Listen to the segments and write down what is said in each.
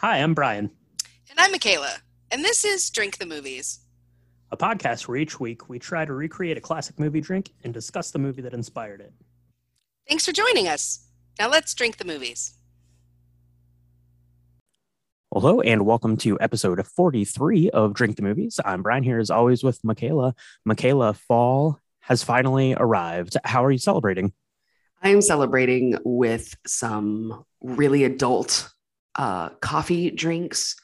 Hi, I'm Brian, And I'm Michaela, and this is Drink the Movies. a podcast where each week we try to recreate a classic movie drink and discuss the movie that inspired it. Thanks for joining us. Now let's drink the movies. Hello, and welcome to episode 43 of Drink the Movies. I'm Brian here, as always, with Michaela. Michaela, fall has finally arrived. How are you celebrating? I'm celebrating with some really adult uh, coffee drinks.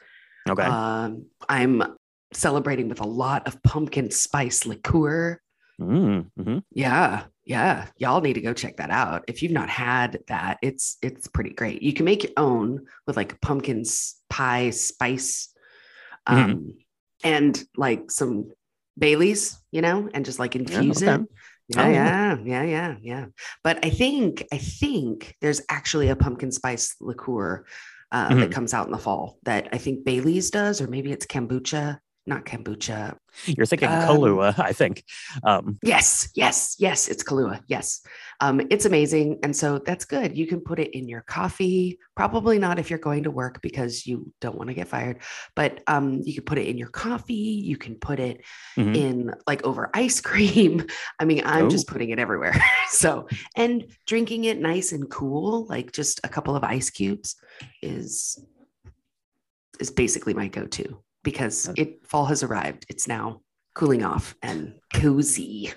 Okay. Um, I'm celebrating with a lot of pumpkin spice liqueur. Mm, mhm. Yeah, yeah. Y'all need to go check that out. If you've not had that, it's it's pretty great. You can make your own with like pumpkin pie spice, um, and like some Baileys, you know, and just like infuse okay. it. Yeah, Oh, yeah. yeah, yeah, yeah, yeah. But I think I think there's actually a pumpkin spice liqueur uh, Mhm. that comes out in the fall that I think Bailey's does, or maybe it's kombucha. Not kombucha. You're thinking Um, Kahlua, I think. Um, Yes, yes, yes. It's Kahlua. Yes, um, it's amazing, and so that's good. You can put it in your coffee. Probably not if you're going to work because you don't want to get fired. But um, you can put it in your coffee. You can put it mhm. in like over ice cream. I mean, I'm just Oh. putting it everywhere. so, and drinking it nice and cool, like just a couple of ice cubes, is is basically my go-to because it fall has arrived. It's now cooling off and cozy.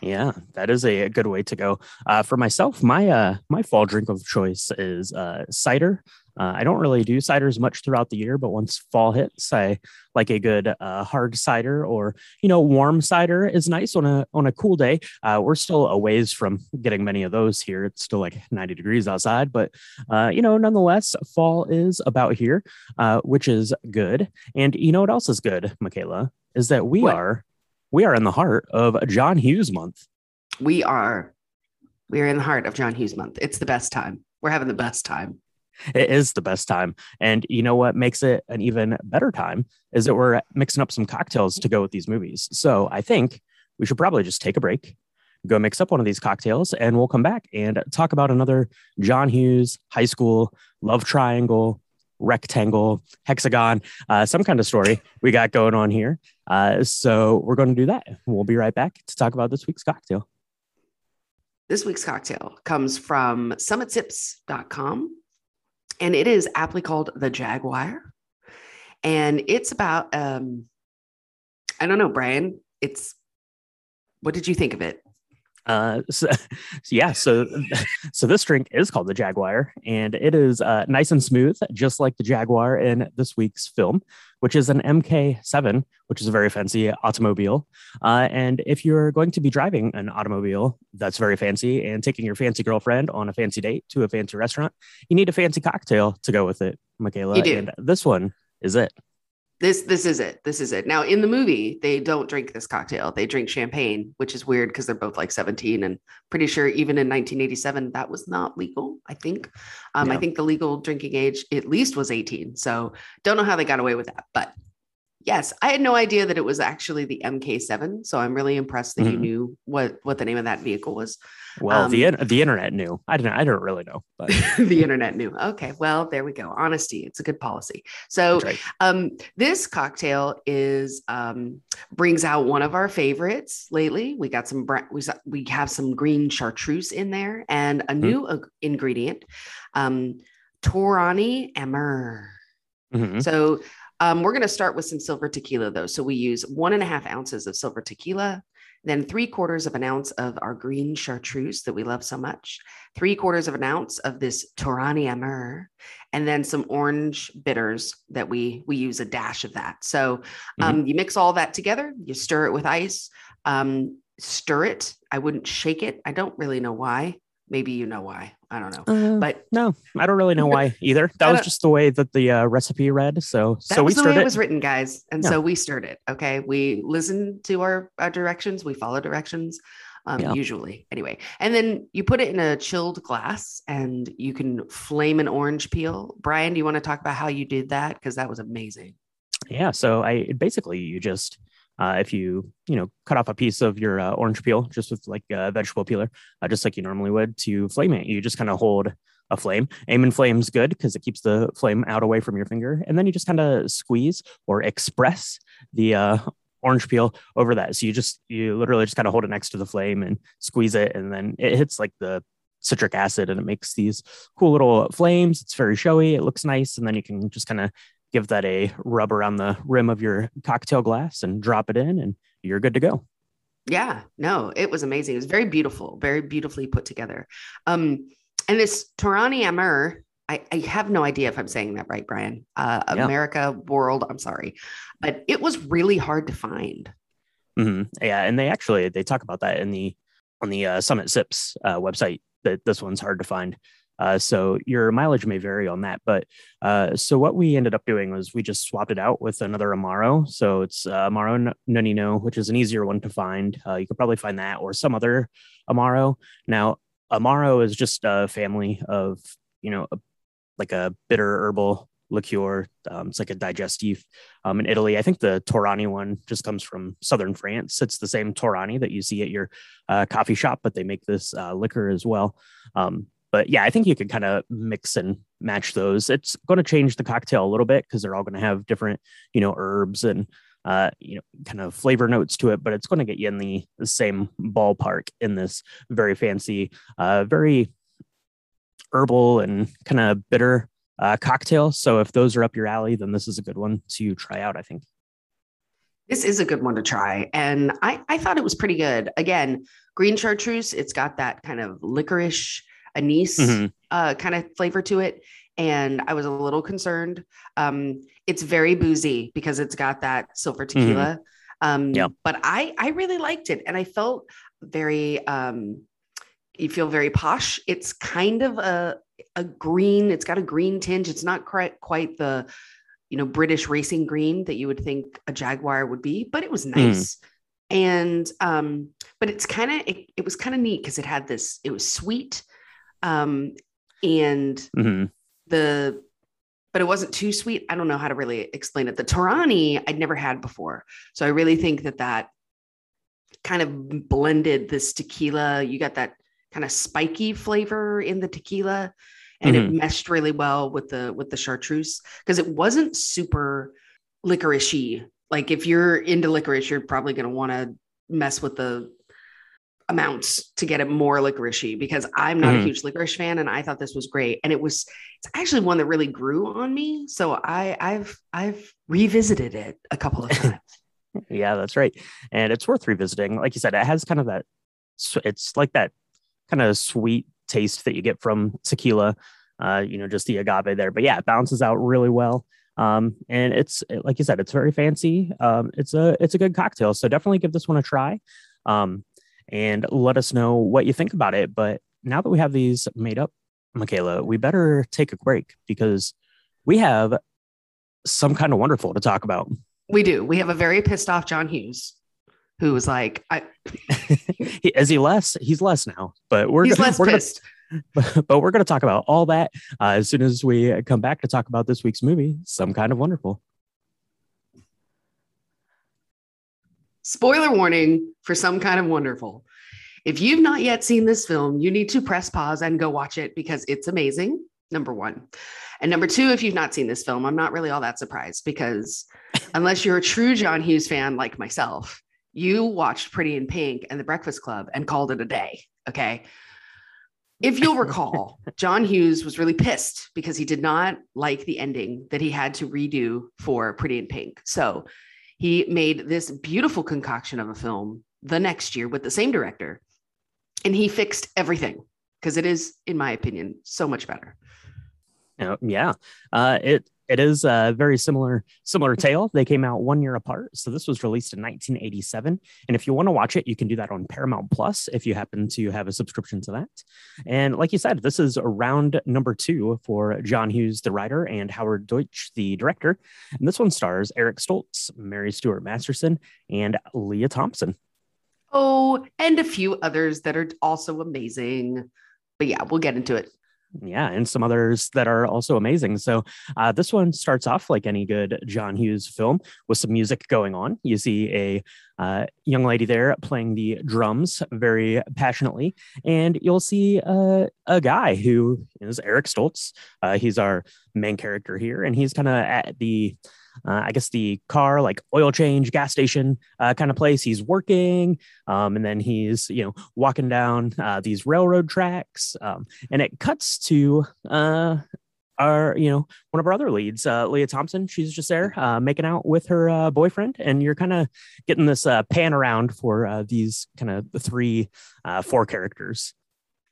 Yeah, that is a good way to go. Uh, for myself, my uh, my fall drink of choice is uh, cider. Uh, I don't really do ciders much throughout the year, but once fall hits, I like a good uh, hard cider or you know warm cider is nice on a on a cool day. Uh, we're still a ways from getting many of those here. It's still like 90 degrees outside, but uh, you know nonetheless, fall is about here, uh, which is good. And you know what else is good, Michaela, is that we What? are we are in the heart of John Hughes month. We are we are in the heart of John Hughes month. It's the best time. We're having the best time. It is the best time. And you know what makes it an even better time is that we're mixing up some cocktails to go with these movies. So I think we should probably just take a break, go mix up one of these cocktails, and we'll come back and talk about another John Hughes high school love triangle, rectangle, hexagon, uh, some kind of story we got going on here. Uh, so we're going to do that. We'll be right back to talk about this week's cocktail. This week's cocktail comes from summitsips.com and it is aptly called the Jaguar. And it's about, um, I don't know, Brian, it's, what did you think of it? Uh, so, yeah, so so this drink is called the Jaguar, and it is uh, nice and smooth, just like the Jaguar in this week's film, which is an MK7, which is a very fancy automobile. Uh, and if you're going to be driving an automobile that's very fancy and taking your fancy girlfriend on a fancy date to a fancy restaurant, you need a fancy cocktail to go with it, Michaela. And this one is it. This this is it. This is it. Now in the movie, they don't drink this cocktail. They drink champagne, which is weird because they're both like 17 and pretty sure even in 1987 that was not legal, I think. Um, I think the legal drinking age at least was 18. So don't know how they got away with that. But yes, I had no idea that it was actually the MK7. So I'm really impressed that you Mhm. knew what what the name of that vehicle was. Well, the Um, in- the internet knew. I didn't. I didn't really know, but the internet knew. Okay, well, there we go. Honesty, it's a good policy. So right. Um, this cocktail is um, brings out one of our favorites lately. We got some we we have some green chartreuse in there and a new ag- ingredient, um, Torani Amer. Mhm. So um, we're going to start with some silver tequila though. So we use one and a half ounces of silver tequila, then three quarters of an ounce of our green chartreuse that we love so much, three quarters of an ounce of this Torani Amer, and then some orange bitters that we we use a dash of that. So um, you mix all that together, you stir it with ice, um, stir it. I wouldn't shake it. I don't really know why. Maybe you know why. I don't know. Uh, But No, I don't really know why either. That was just the way that the uh, recipe read. So, that so we was the way stirred it it. was written, guys. And Yeah. so we stirred it. Okay. We listened to our, our directions. We follow directions. Um, Yeah. usually anyway. And then you put it in a chilled glass and you can flame an orange peel. Brian, do you want to talk about how you did that? Because that was amazing. Yeah. So I basically you just uh, if you you know cut off a piece of your uh, orange peel just with like a vegetable peeler, uh, just like you normally would to flame it, you just kind of hold a flame. Aim and flame's good because it keeps the flame out away from your finger. And then you just kind of squeeze or express the uh, orange peel over that. So you just you literally just kind of hold it next to the flame and squeeze it, and then it hits like the citric acid and it makes these cool little flames. It's very showy. It looks nice, and then you can just kind of give that a rub around the rim of your cocktail glass and drop it in, and you're good to go. Yeah, no, it was amazing. It was very beautiful, very beautifully put together. Um, and this Torani Amur, I, I, have no idea if I'm saying that right, Brian. Uh, yeah. America World, I'm sorry, but it was really hard to find. Mm-hmm. Yeah, and they actually they talk about that in the on the uh, Summit Sips uh, website that this one's hard to find. Uh, so your mileage may vary on that. But uh, so what we ended up doing was we just swapped it out with another Amaro. So it's uh, Amaro Nonino, which is an easier one to find. Uh, you could probably find that or some other Amaro. Now, Amaro is just a family of, you know, a, like a bitter herbal liqueur. Um, it's like a digestif um, in Italy. I think the Torani one just comes from southern France. It's the same Torani that you see at your uh, coffee shop, but they make this uh, liquor as well. Um, but yeah, I think you can kind of mix and match those. It's going to change the cocktail a little bit because they're all going to have different, you know, herbs and uh, you know, kind of flavor notes to it, but it's going to get you in the, same ballpark in this very fancy, uh, very herbal and kind of bitter uh, cocktail. So if those are up your alley, then this is a good one to try out, I think. This is a good one to try. And I, I thought it was pretty good. Again, green chartreuse, it's got that kind of licorice anise mm-hmm. uh, kind of flavor to it. And I was a little concerned. Um, it's very boozy because it's got that silver mm-hmm. tequila. Mm-hmm. Um, yeah. But I, I really liked it. And I felt very, um, you feel very posh. It's kind of a, a green, it's got a green tinge. It's not quite, quite the, you know, British racing green that you would think a Jaguar would be, but it was mm. nice. Mm. And, um, but it's kind of, it, it was kind of neat because it had this, it was sweet. Um, and mm-hmm. the, but it wasn't too sweet. I don't know how to really explain it. The Torani I'd never had before. So I really think that that kind of blended this tequila. You got that kind of spiky flavor in the tequila and mm-hmm. it meshed really well with the with the chartreuse because it wasn't super licoricey. Like if you're into licorice, you're probably going to want to mess with the amounts to get it more licoricey because I'm not mm-hmm. a huge licorice fan and I thought this was great and it was it's actually one that really grew on me so I I've I've revisited it a couple of times. yeah, that's right. And it's worth revisiting. Like you said, it has kind of that it's like that kind of sweet taste that you get from tequila, uh, you know, just the agave there. But yeah, it balances out really well. Um, and it's like you said, it's very fancy. Um, it's a it's a good cocktail, so definitely give this one a try, um, and let us know what you think about it. But now that we have these made up, Michaela, we better take a break because we have some kind of wonderful to talk about. We do. We have a very pissed off John Hughes who was like, I is he less? He's less now, but we're he's less we're pissed. Gonna, but we're going to talk about all that uh, as soon as we come back to talk about this week's movie, Some Kind of Wonderful. Spoiler warning for Some Kind of Wonderful. If you've not yet seen this film, you need to press pause and go watch it because it's amazing. Number one. And number two, if you've not seen this film, I'm not really all that surprised because unless you're a true John Hughes fan like myself, you watched Pretty in Pink and The Breakfast Club and called it a day. Okay. If you'll recall, John Hughes was really pissed because he did not like the ending that he had to redo for Pretty in Pink. So he made this beautiful concoction of a film the next year with the same director and he fixed everything because it is, in my opinion, so much better. Uh, yeah, uh, it it is a very similar similar tale. They came out one year apart, so this was released in 1987. And if you want to watch it, you can do that on Paramount Plus if you happen to have a subscription to that. And like you said, this is round number two for John Hughes, the writer, and Howard Deutch, the director. And this one stars Eric Stoltz, Mary Stuart Masterson, and Lea Thompson. Oh, and a few others that are also amazing. But yeah, we'll get into it Yeah, and some others that are also amazing. So uh, this one starts off like any good John Hughes film with some music going on. You see a uh, young lady there playing the drums very passionately, and you'll see uh, a guy who is Eric Stoltz. Uh, he's our main character here, and he's kind of at the uh, I guess the car like oil change gas station uh, kind of place. He's working, um, and then he's you know walking down uh, these railroad tracks, um, and it cuts to uh, our you know one of our other leads, uh, Lea Thompson. She's just there uh, making out with her boyfriend, and you're kind of getting this pan around for these kind of three, four characters.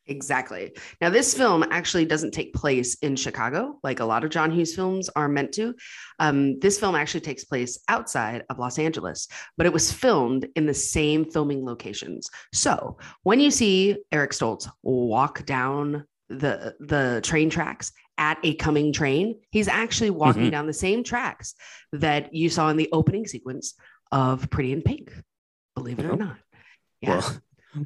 Exactly. Now, this film actually doesn't take place in Chicago like a lot of John Hughes films are meant to. Um, this film actually takes place outside of Los Angeles, but it was filmed in the same filming locations. So when you see Eric Stoltz walk down the the train tracks at a coming train, he's actually walking Mhm. down the same tracks that you saw in the opening sequence of Pretty in Pink. Believe it or not. Yeah. Well,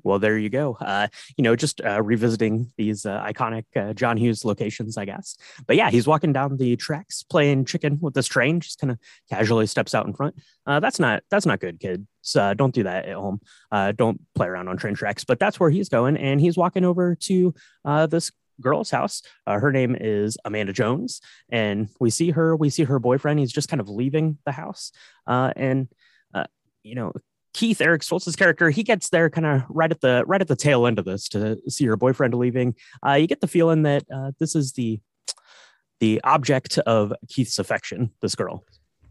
well, there you go. Uh, you know, just uh, revisiting these uh, iconic uh, John Hughes locations, I guess. But yeah, he's walking down the tracks playing chicken with this train. Just kind of casually steps out in front. Uh, that's not that's not good, kids. Uh, don't do that at home. Uh, don't play around on train tracks. But that's where he's going, and he's walking over to uh, this girl's house. Uh, her name is Amanda Jones, and we see her. We see her boyfriend. He's just kind of leaving the house, uh, and uh, you know, Keith Eric Stoltz's character, he gets there kind of right at the right at the tail end of this to see her boyfriend leaving. Uh, you get the feeling that uh, this is the the object of Keith's affection. This girl.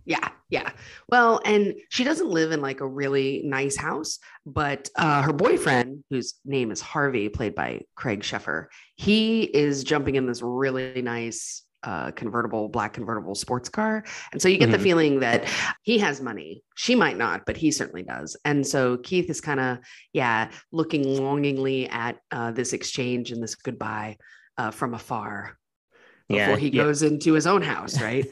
Yeah, yeah. Well, and she doesn't live in like a really nice house, but uh, her boyfriend, whose name is Harvey, played by Craig Sheffer, he is jumping in this really nice uh, convertible, black convertible sports car. And so you get the Mhm. feeling that he has money. She might not, but he certainly does. And so Keith is kind of, yeah, looking longingly at uh, this exchange and this goodbye uh, from afar before Yeah, he yeah. goes into his own house, right?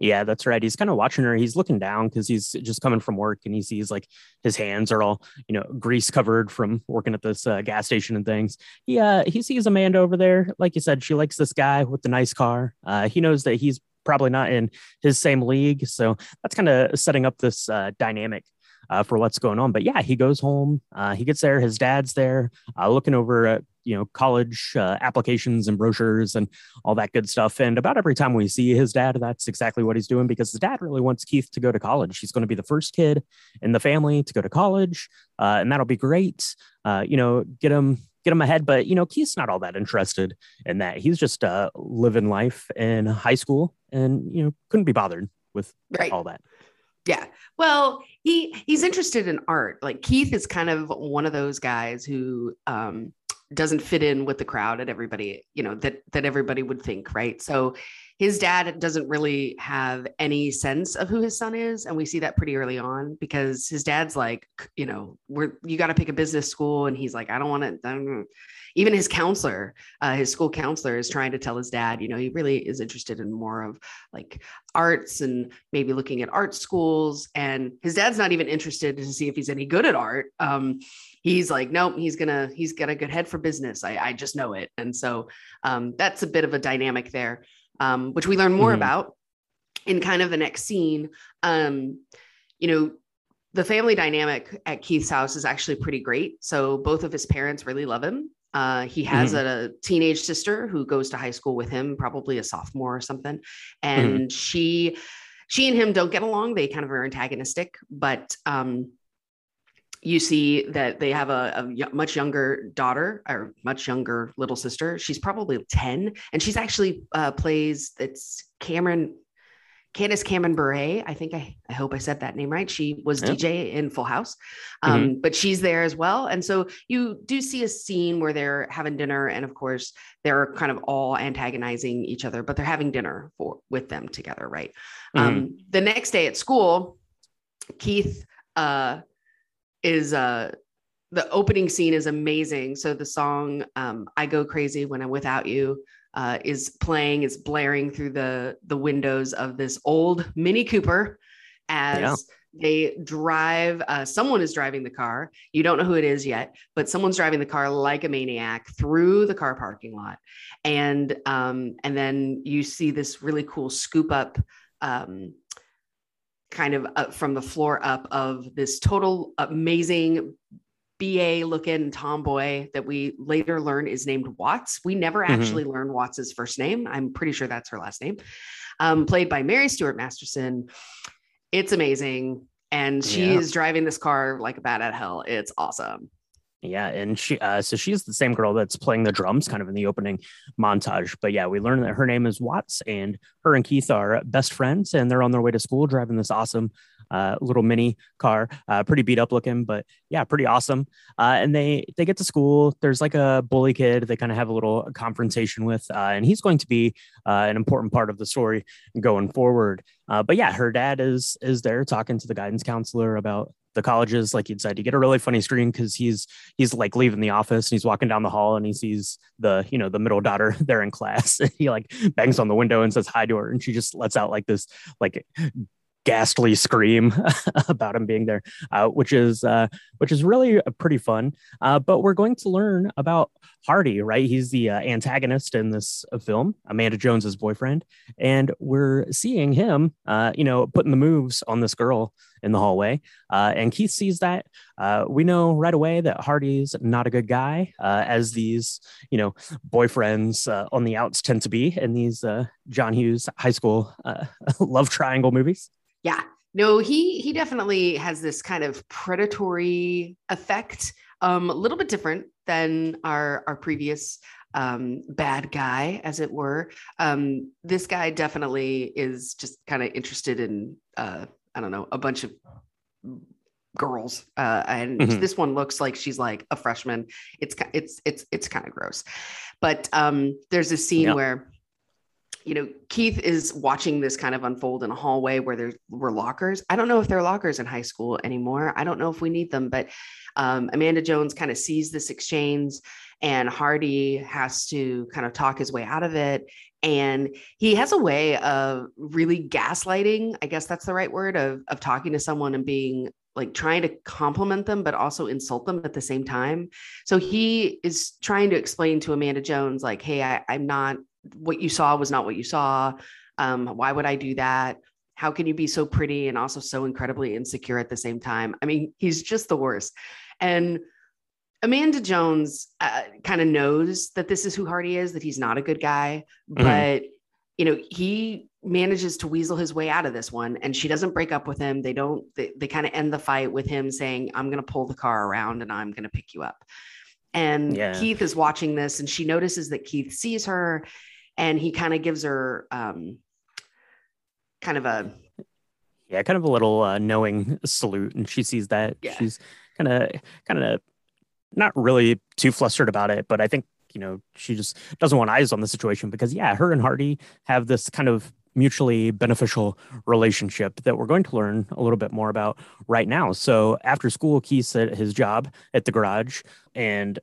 yeah, that's right. He's kind of watching her. He's looking down because he's just coming from work and he sees like his hands are all, you know, grease covered from working at this uh, gas station and things. He, uh, he sees Amanda over there. Like you said, she likes this guy with the nice car. Uh, he knows that he's probably not in his same league. So that's kind of setting up this uh, dynamic. Uh, for what's going on, but yeah, he goes home. Uh, he gets there. His dad's there, uh, looking over you know college uh, applications and brochures and all that good stuff. And about every time we see his dad, that's exactly what he's doing because his dad really wants Keith to go to college. He's going to be the first kid in the family to go to college, uh, and that'll be great. Uh, you know, get him get him ahead. But you know, Keith's not all that interested in that. He's just uh, living life in high school, and you know, couldn't be bothered with Right. all that. Yeah. Well, he he's interested in art. Like Keith is kind of one of those guys who um doesn't fit in with the crowd and everybody, you know, that that everybody would think, right? So his dad doesn't really have any sense of who his son is and we see that pretty early on because his dad's like, you know, we're you got to pick a business school and he's like I don't want to even his counselor, uh, his school counselor is trying to tell his dad, you know, he really is interested in more of like arts and maybe looking at art schools. And his dad's not even interested to see if he's any good at art. Um, he's like, nope, he's gonna, he's got a good head for business. I, I just know it. And so um, that's a bit of a dynamic there, um, which we learn more Mhm. about in kind of the next scene. Um, you know, the family dynamic at Keith's house is actually pretty great. So both of his parents really love him. Uh, he has a teenage sister who goes to high school with him, probably a sophomore or something, and she, she and him don't get along. They kind of are antagonistic, but um, you see that they have a, a y- much younger daughter or much younger little sister. She's probably ten, and she's actually uh, plays it's Cameron. Candace Cameron Bure, I think I, I hope I said that name right. She was Yeah. DJ in Full House, um, but she's there as well. And so you do see a scene where they're having dinner, and of course they're kind of all antagonizing each other, but they're having dinner for with them together, right? Um, the next day at school, Keith uh, is uh, the opening scene is amazing. So the song um, "I Go Crazy When I'm Without You." Uh, is playing, is blaring through the the windows of this old Mini Cooper as Yeah. they drive uh, someone is driving the car you don't know who it is yet but someone's driving the car like a maniac through the car parking lot and um, and then you see this really cool scoop up um, kind of uh, from the floor up of this total amazing BA looking tomboy that we later learn is named Watts. We never Mhm. actually learn Watts's first name. I'm pretty sure that's her last name. Um, played by Mary Stuart Masterson. It's amazing. And she Yeah. is driving this car like a bat at hell. It's awesome. Yeah, and she uh so she's the same girl that's playing the drums kind of in the opening montage. But yeah, we learn that her name is Watts and her and Keith are best friends and they're on their way to school driving this awesome uh little mini car. Uh pretty beat up looking, but yeah, pretty awesome. Uh and they they get to school. There's like a bully kid they kind of have a little confrontation with uh and he's going to be uh an important part of the story going forward. But yeah, her dad is is there talking to the guidance counselor about the colleges like you'd said you get a really funny screen because he's he's like leaving the office and he's walking down the hall and he sees the you know the middle daughter there in class he like bangs on the window and says hi to her and she just lets out like this like ghastly scream about him being there uh, which is uh, which is really uh, pretty fun uh, but we're going to learn about hardy right? He's the uh, antagonist in this uh, film amanda jones's boyfriend and we're seeing him you know putting the moves on this girl in the hallway uh, and keith sees that uh, we know right away that Hardy's not a good guy, uh, as these, you know, boyfriends uh, on the outs tend to be in these uh, John Hughes high school uh, love triangle movies. Yeah. No, he he definitely has this kind of predatory effect. Um, a little bit different than our our previous um, bad guy, as it were. Um, this guy definitely is just kind of interested in uh, I don't know a bunch of girls, uh, and Mhm. this one looks like she's like a freshman. It's it's it's it's kind of gross, but um, there's a scene Yeah. where you know, Keith is watching this kind of unfold in a hallway where there were lockers. I don't know if there are lockers in high school anymore. I don't know if we need them, but um, Amanda Jones kind of sees this exchange, and Hardy has to kind of talk his way out of it. And he has a way of really gaslighting. I guess that's the right word of of talking to someone and being like trying to compliment them, but also insult them at the same time. So he is trying to explain to Amanda Jones, like, "Hey, I, I'm not what you saw was not what you saw. Um, why would I do that? How can you be so pretty and also so incredibly insecure at the same time? I mean, he's just the worst. And Amanda Jones uh, kind of knows that this is who Hardy is, that he's not a good guy, Mhm. but you know, he manages to weasel his way out of this one and she doesn't break up with him. They don't, they, they kind of end the fight with him saying, I'm going to pull the car around and I'm going to pick you up. And Yeah. Keith is watching this and she notices that Keith sees her and he kind of gives her um, kind of a Yeah, kind of a little uh, knowing salute, and she sees that Yeah. she's kind of kind of not really too flustered about it, but I think you know she just doesn't want eyes on the situation because yeah, her and Hardy have this kind of mutually beneficial relationship that we're going to learn a little bit more about right now. So after school, Keith's at his job at the garage, and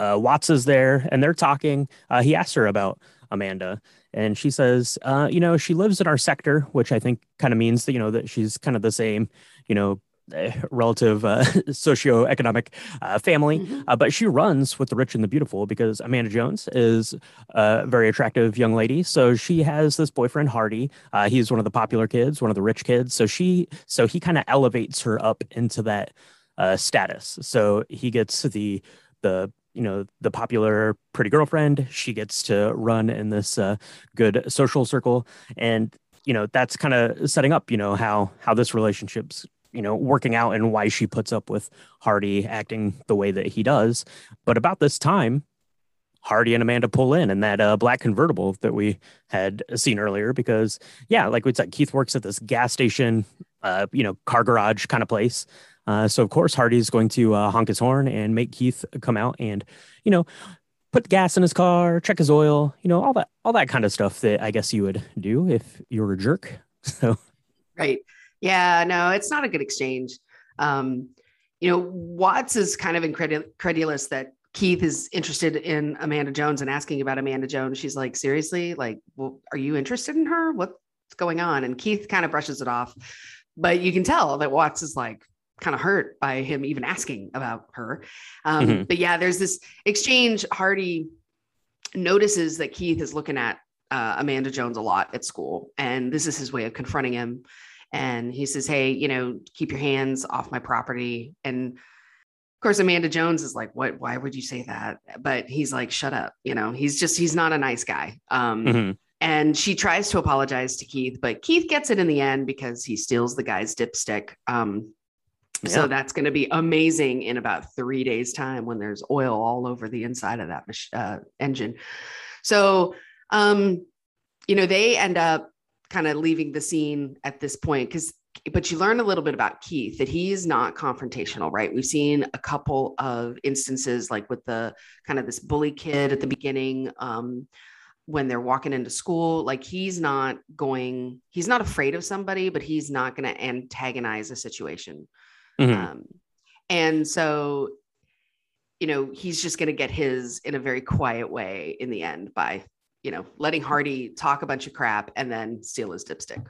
uh, Watts is there, and they're talking. Uh, he asks her about Amanda, and she says, uh, you know, she lives in our sector, which I think kind of means that you know that she's kind of the same, you know, eh, relative uh, socioeconomic uh, family, Mhm. uh, but she runs with the rich and the beautiful because Amanda Jones is a very attractive young lady. So she has this boyfriend Hardy. Uh, he's one of the popular kids, one of the rich kids. So she, so he kind of elevates her up into that uh, status. So he gets the the you know the popular pretty girlfriend. She gets to run in this uh, good social circle, and you know that's kind of setting up you know how how this relationship's you know working out and why she puts up with Hardy acting the way that he does. But about this time, Hardy and Amanda pull in in that uh, black convertible that we had seen earlier. Because yeah, like we said, Keith works at this gas station, uh, you know, car garage kind of place. Uh, so of course Hardy's going to uh, honk his horn and make Keith come out and you know put gas in his car, check his oil, you know all that all that kind of stuff that I guess you would do if you were a jerk. So Right. Yeah, no, it's not a good exchange. Um, you know, Watts is kind of incredulous that Keith is interested in Amanda Jones and asking about Amanda Jones. She's like, seriously? Like, well, are you interested in her? What's going on? And Keith kind of brushes it off. but you can tell that Watts is like kind of hurt by him even asking about her. Um, Mhm. But yeah, there's this exchange. Hardy notices that Keith is looking at uh, Amanda Jones a lot at school, and this is his way of confronting him. And he says, "Hey, you know, keep your hands off my property." And of course, Amanda Jones is like, "What? Why would you say that?" But he's like, "Shut up!" You know, he's just he's not a nice guy. Um, Mhm. and she tries to apologize to Keith, but Keith gets it in the end because he steals the guy's dipstick. Um, so that's going to be amazing in about three days' time when there's oil all over the inside of that uh, engine. So, um, you know, they end up kind of leaving the scene at this point because but you learn a little bit about Keith that he's not confrontational, right? We've seen a couple of instances like with the kind of this bully kid at the beginning um, when they're walking into school. Like he's not going, he's not afraid of somebody, but he's not going to antagonize a situation. Mhm. Um, and so, you know, he's just going to get his in a very quiet way in the end by, you know, letting Hardy talk a bunch of crap and then steal his dipstick.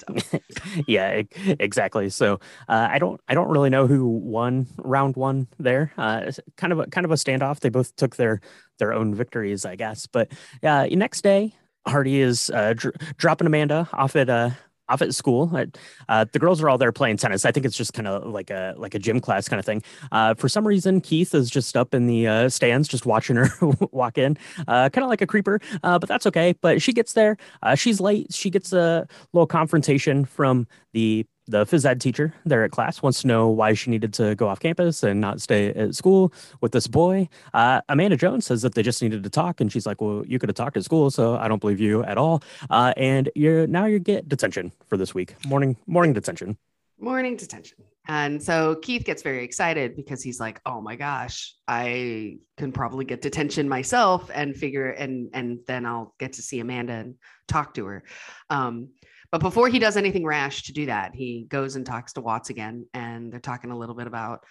So, yeah, exactly. So uh, I don't, I don't really know who won round one there. Uh, kind of, a, kind of a standoff. They both took their their own victories, I guess. But uh, next day, Hardy is uh, dr- dropping Amanda off at uh, off at school. At, uh, the girls are all there playing tennis. I think it's just kind of like a like a gym class kind of thing. Uh, for some reason, Keith is just up in the uh, stands, just watching her walk in, uh, kind of like a creeper. Uh, but that's okay. But she gets there. Uh, she's late. She gets a little confrontation from the the phys ed teacher there at class wants to know why she needed to go off campus and not stay at school with this boy. Uh, Amanda Jones says that they just needed to talk, and she's like, "Well, you could have talked at school, so I don't believe you at all." Uh, and you're now you get detention for this week, morning morning detention. morning detention. And so Keith gets very excited because he's like, "Oh my gosh, I can probably get detention myself and figure and and then I'll get to see Amanda and talk to her." Um, but before he does anything rash to do that, he goes and talks to Watts again, and they're talking a little bit about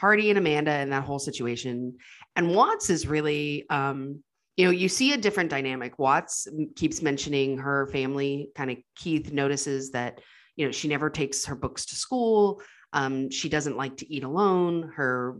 Hardy and Amanda and that whole situation. And Watts is really, um, you know, you see a different dynamic. Watts keeps mentioning her family. Kind of Keith notices that you know she never takes her books to school um, she doesn't like to eat alone her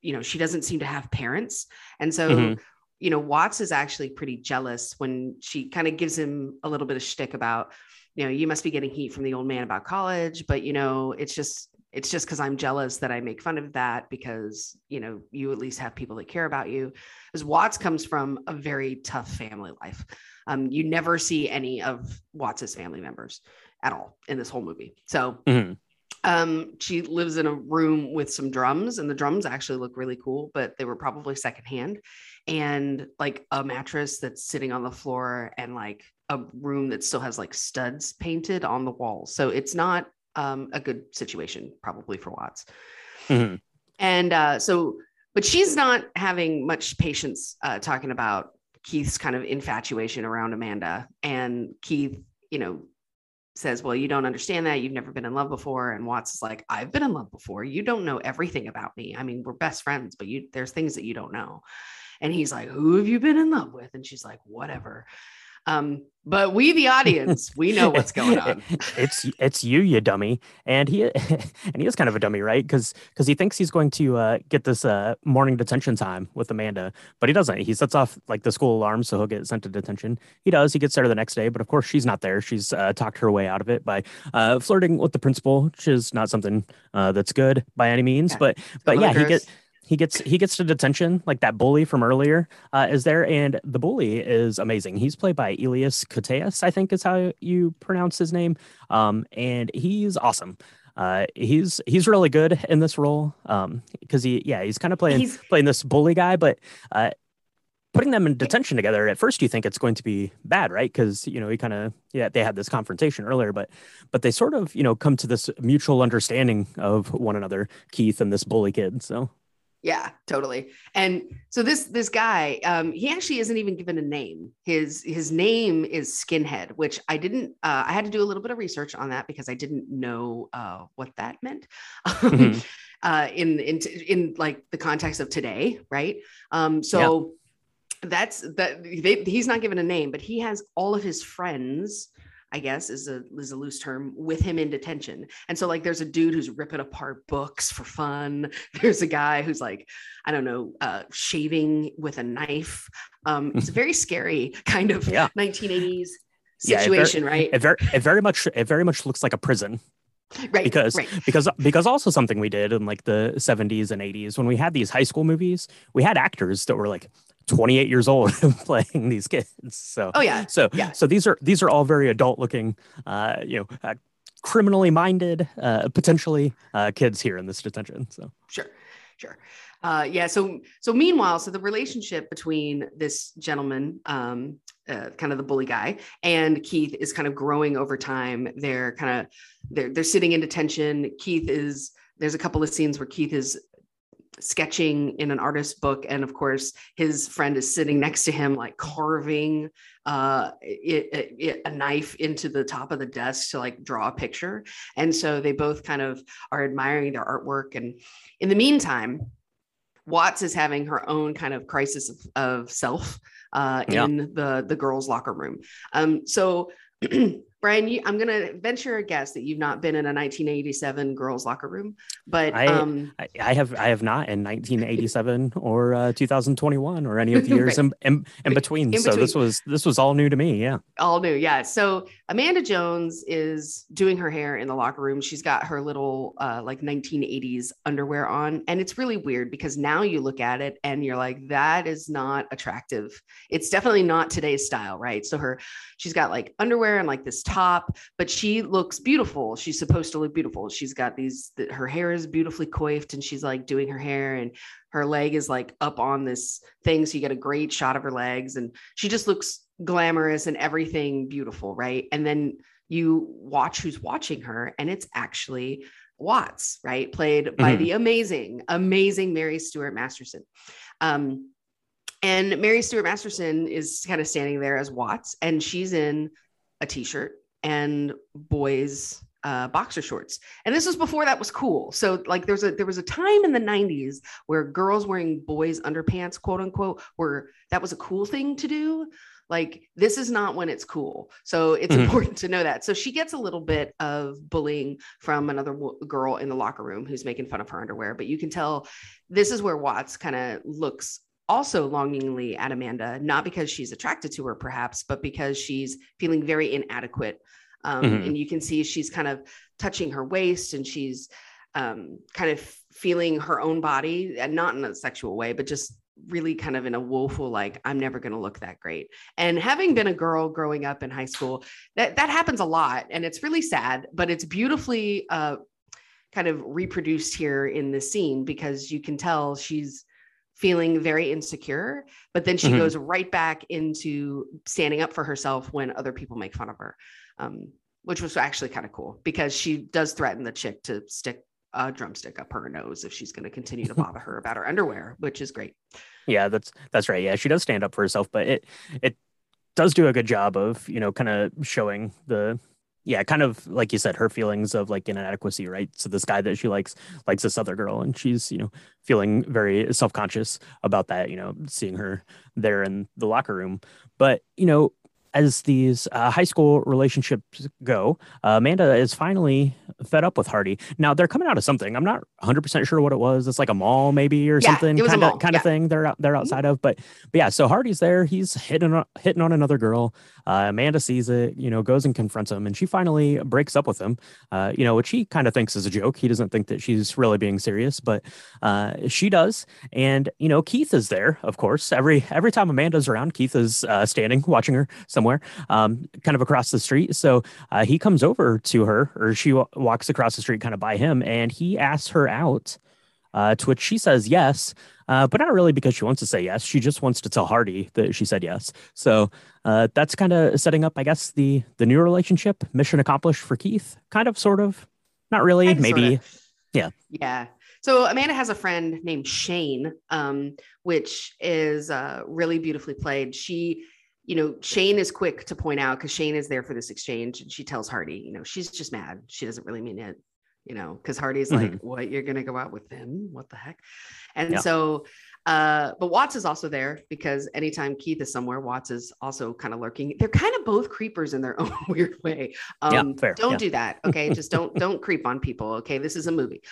you know she doesn't seem to have parents and so Mhm. you know watts is actually pretty jealous when she kind of gives him a little bit of shtick about you know you must be getting heat from the old man about college but you know it's just it's just because i'm jealous that i make fun of that because you know you at least have people that care about you because watts comes from a very tough family life um, you never see any of watts's family members at all in this whole movie. So Mhm. um, she lives in a room with some drums, and the drums actually look really cool, but they were probably secondhand. And like a mattress that's sitting on the floor, and like a room that still has like studs painted on the walls. So it's not um, a good situation, probably for Watts. Mhm. And uh, so, but she's not having much patience uh, talking about Keith's kind of infatuation around Amanda. And Keith, you know, says, Well, you don't understand that. You've never been in love before. And Watts is like, I've been in love before. You don't know everything about me. I mean, we're best friends, but you there's things that you don't know. And he's like, Who have you been in love with? And she's like, Whatever. Um, but we, the audience, we know what's going on. it's it's you, you dummy, and he and he is kind of a dummy, right? Because because he thinks he's going to uh, get this uh, morning detention time with Amanda, but he doesn't. He sets off like the school alarm, so he'll get sent to detention. He does. He gets there the next day, but of course she's not there. She's uh, talked her way out of it by uh, flirting with the principal, which is not something uh, that's good by any means. Yeah. But but yeah, he gets he gets he gets to detention like that bully from earlier uh, is there and the bully is amazing. He's played by elias koteas i think is how you pronounce his name um, and he's awesome. Uh, he's he's really good in this role um because he yeah he's kind of playing He's- playing this bully guy but uh putting them in detention together at first you think it's going to be bad right? Because you know he kind of yeah they had this confrontation earlier but but they sort of you know come to this mutual understanding of one another keith and this bully kid so Yeah, totally. And so this this guy, um, he actually isn't even given a name. His his name is Skinhead, which I didn't. Uh, I had to do a little bit of research on that because I didn't know uh, what that meant. Mhm. uh, in in in like the context of today, right? Um, so that's that. They, he's not given a name, but he has all of his friends I guess is a is a loose term, with him in detention. And so like there's a dude who's ripping apart books for fun. There's a guy who's like, I don't know, uh, shaving with a knife. Um, it's a very scary kind of Yeah. 1980s Yeah, it ver- situation, right? It very, it very much, it very much looks like a prison right. because right. because because also something we did in like the 70s and 80s when we had these high school movies, we had actors that were like 28 years old playing these kids. So Oh yeah. so yeah. so these are these are all very adult looking, uh, you know, uh, criminally minded, uh, potentially uh, kids here in this detention. So Sure, sure. Uh, yeah. So, so meanwhile, so the relationship between this gentleman, um, uh, kind of the bully guy, and Keith is kind of growing over time. They're kind of they're they're sitting in detention. Keith is there's a couple of scenes where Keith is sketching in an artist's book and of course his friend is sitting next to him like carving uh it, it- it- a knife into the top of the desk to like draw a picture. And so they both kind of are admiring their artwork. And in the meantime watts is having her own kind of crisis of, of self uh, Yeah. in the the girls locker room. Um so brian you, i'm gonna venture a guess that you've not been in a 1987 girls locker room but I- um I, I have I have not in 1987 or uh, 2021 or any of the years Right. in, in, in between. In So this was this was all new to me. Yeah. all new yeah so amanda jones is doing her hair in the locker room she's got her little uh, like 1980s underwear on and it's really weird because now you look at it and you're like that is not attractive it's definitely not today's style right so her she's got like underwear and like this top but she looks beautiful. She's supposed to look beautiful. She's got these th- her hair is beautifully coiffed and she's like doing her hair and her leg is like up on this thing so you get a great shot of her legs and she just looks glamorous and everything beautiful right? And then you watch who's watching her and it's actually watts right? Played by Mhm. the amazing amazing mary stuart masterson. Um and mary stuart masterson is kind of standing there as watts and she's in a t-shirt and boys uh, boxer shorts. And this was before that was cool. So like there's a there was a time in the 90s where girls wearing boys underpants quote unquote were that was a cool thing to do. Like this is not when it's cool. So it's Mhm. important to know that. So she gets a little bit of bullying from another wo- girl in the locker room who's making fun of her underwear but you can tell this is where watts kind of looks also longingly at amanda not because she's attracted to her perhaps but because she's feeling very inadequate um, Mhm. and you can see she's kind of touching her waist and she's um, kind of feeling her own body and not in a sexual way but just really kind of in a woeful like i'm never going to look that great and having been a girl growing up in high school that that happens a lot and it's really sad but it's beautifully uh, kind of reproduced here in this scene because you can tell she's feeling very insecure but then she Mhm. goes right back into standing up for herself when other people make fun of her um, which was actually kind of cool because she does threaten the chick to stick a drumstick up her nose if she's going to continue to bother her about her underwear which is great Yeah, that's that's right. Yeah, she does stand up for herself, but it it does do a good job of, you know, kind of showing the yeah, kind of like you said, her feelings of like inadequacy, right? So this guy that she likes likes this other girl, and she's, you know, feeling very self-conscious about that, you know, seeing her there in the locker room. But, you know, as these uh, high school relationships go, uh, Amanda is finally fed up with Hardy. Now they're coming out of something. I'm not 100 percent sure what it was. It's like a mall, maybe, or Yeah, something kind of kind yeah. of thing. They're out, they're outside of, but but yeah. So Hardy's there. He's hitting on, hitting on another girl. Uh, Amanda sees it. You know, goes and confronts him, and she finally breaks up with him. Uh, you know, which he kind of thinks is a joke. He doesn't think that she's really being serious, but uh, she does. And you know, Keith is there, of course. Every every time Amanda's around, Keith is uh, standing watching her somewhere, um, kind of across the street. So uh, he comes over to her, or she wa- walks across the street, kind of by him, and he asks her out. Uh, to which she says yes, uh, but not really because she wants to say yes. She just wants to tell Hardy that she said yes. So uh, that's kind of setting up, I guess, the the new relationship. Mission accomplished for Keith. Kind of, sort of, not really. Kinda, Maybe. sorta. Yeah. Yeah. So Amanda has a friend named Shane, um, which is uh, really beautifully played. She, you know, Shane is quick to point out because Shane is there for this exchange, and she tells Hardy, you know, she's just mad. She doesn't really mean it, you know, because Hardy's like, "What? You're gonna go out with him? What the heck?" And Yeah. so Uh, but Watts is also there because anytime Keith is somewhere, Watts is also kind of lurking. They're kind of both creepers in their own weird way. Um, Yeah, fair, Don't yeah. do that. Okay. Just don't don't creep on people. Okay. This is a movie.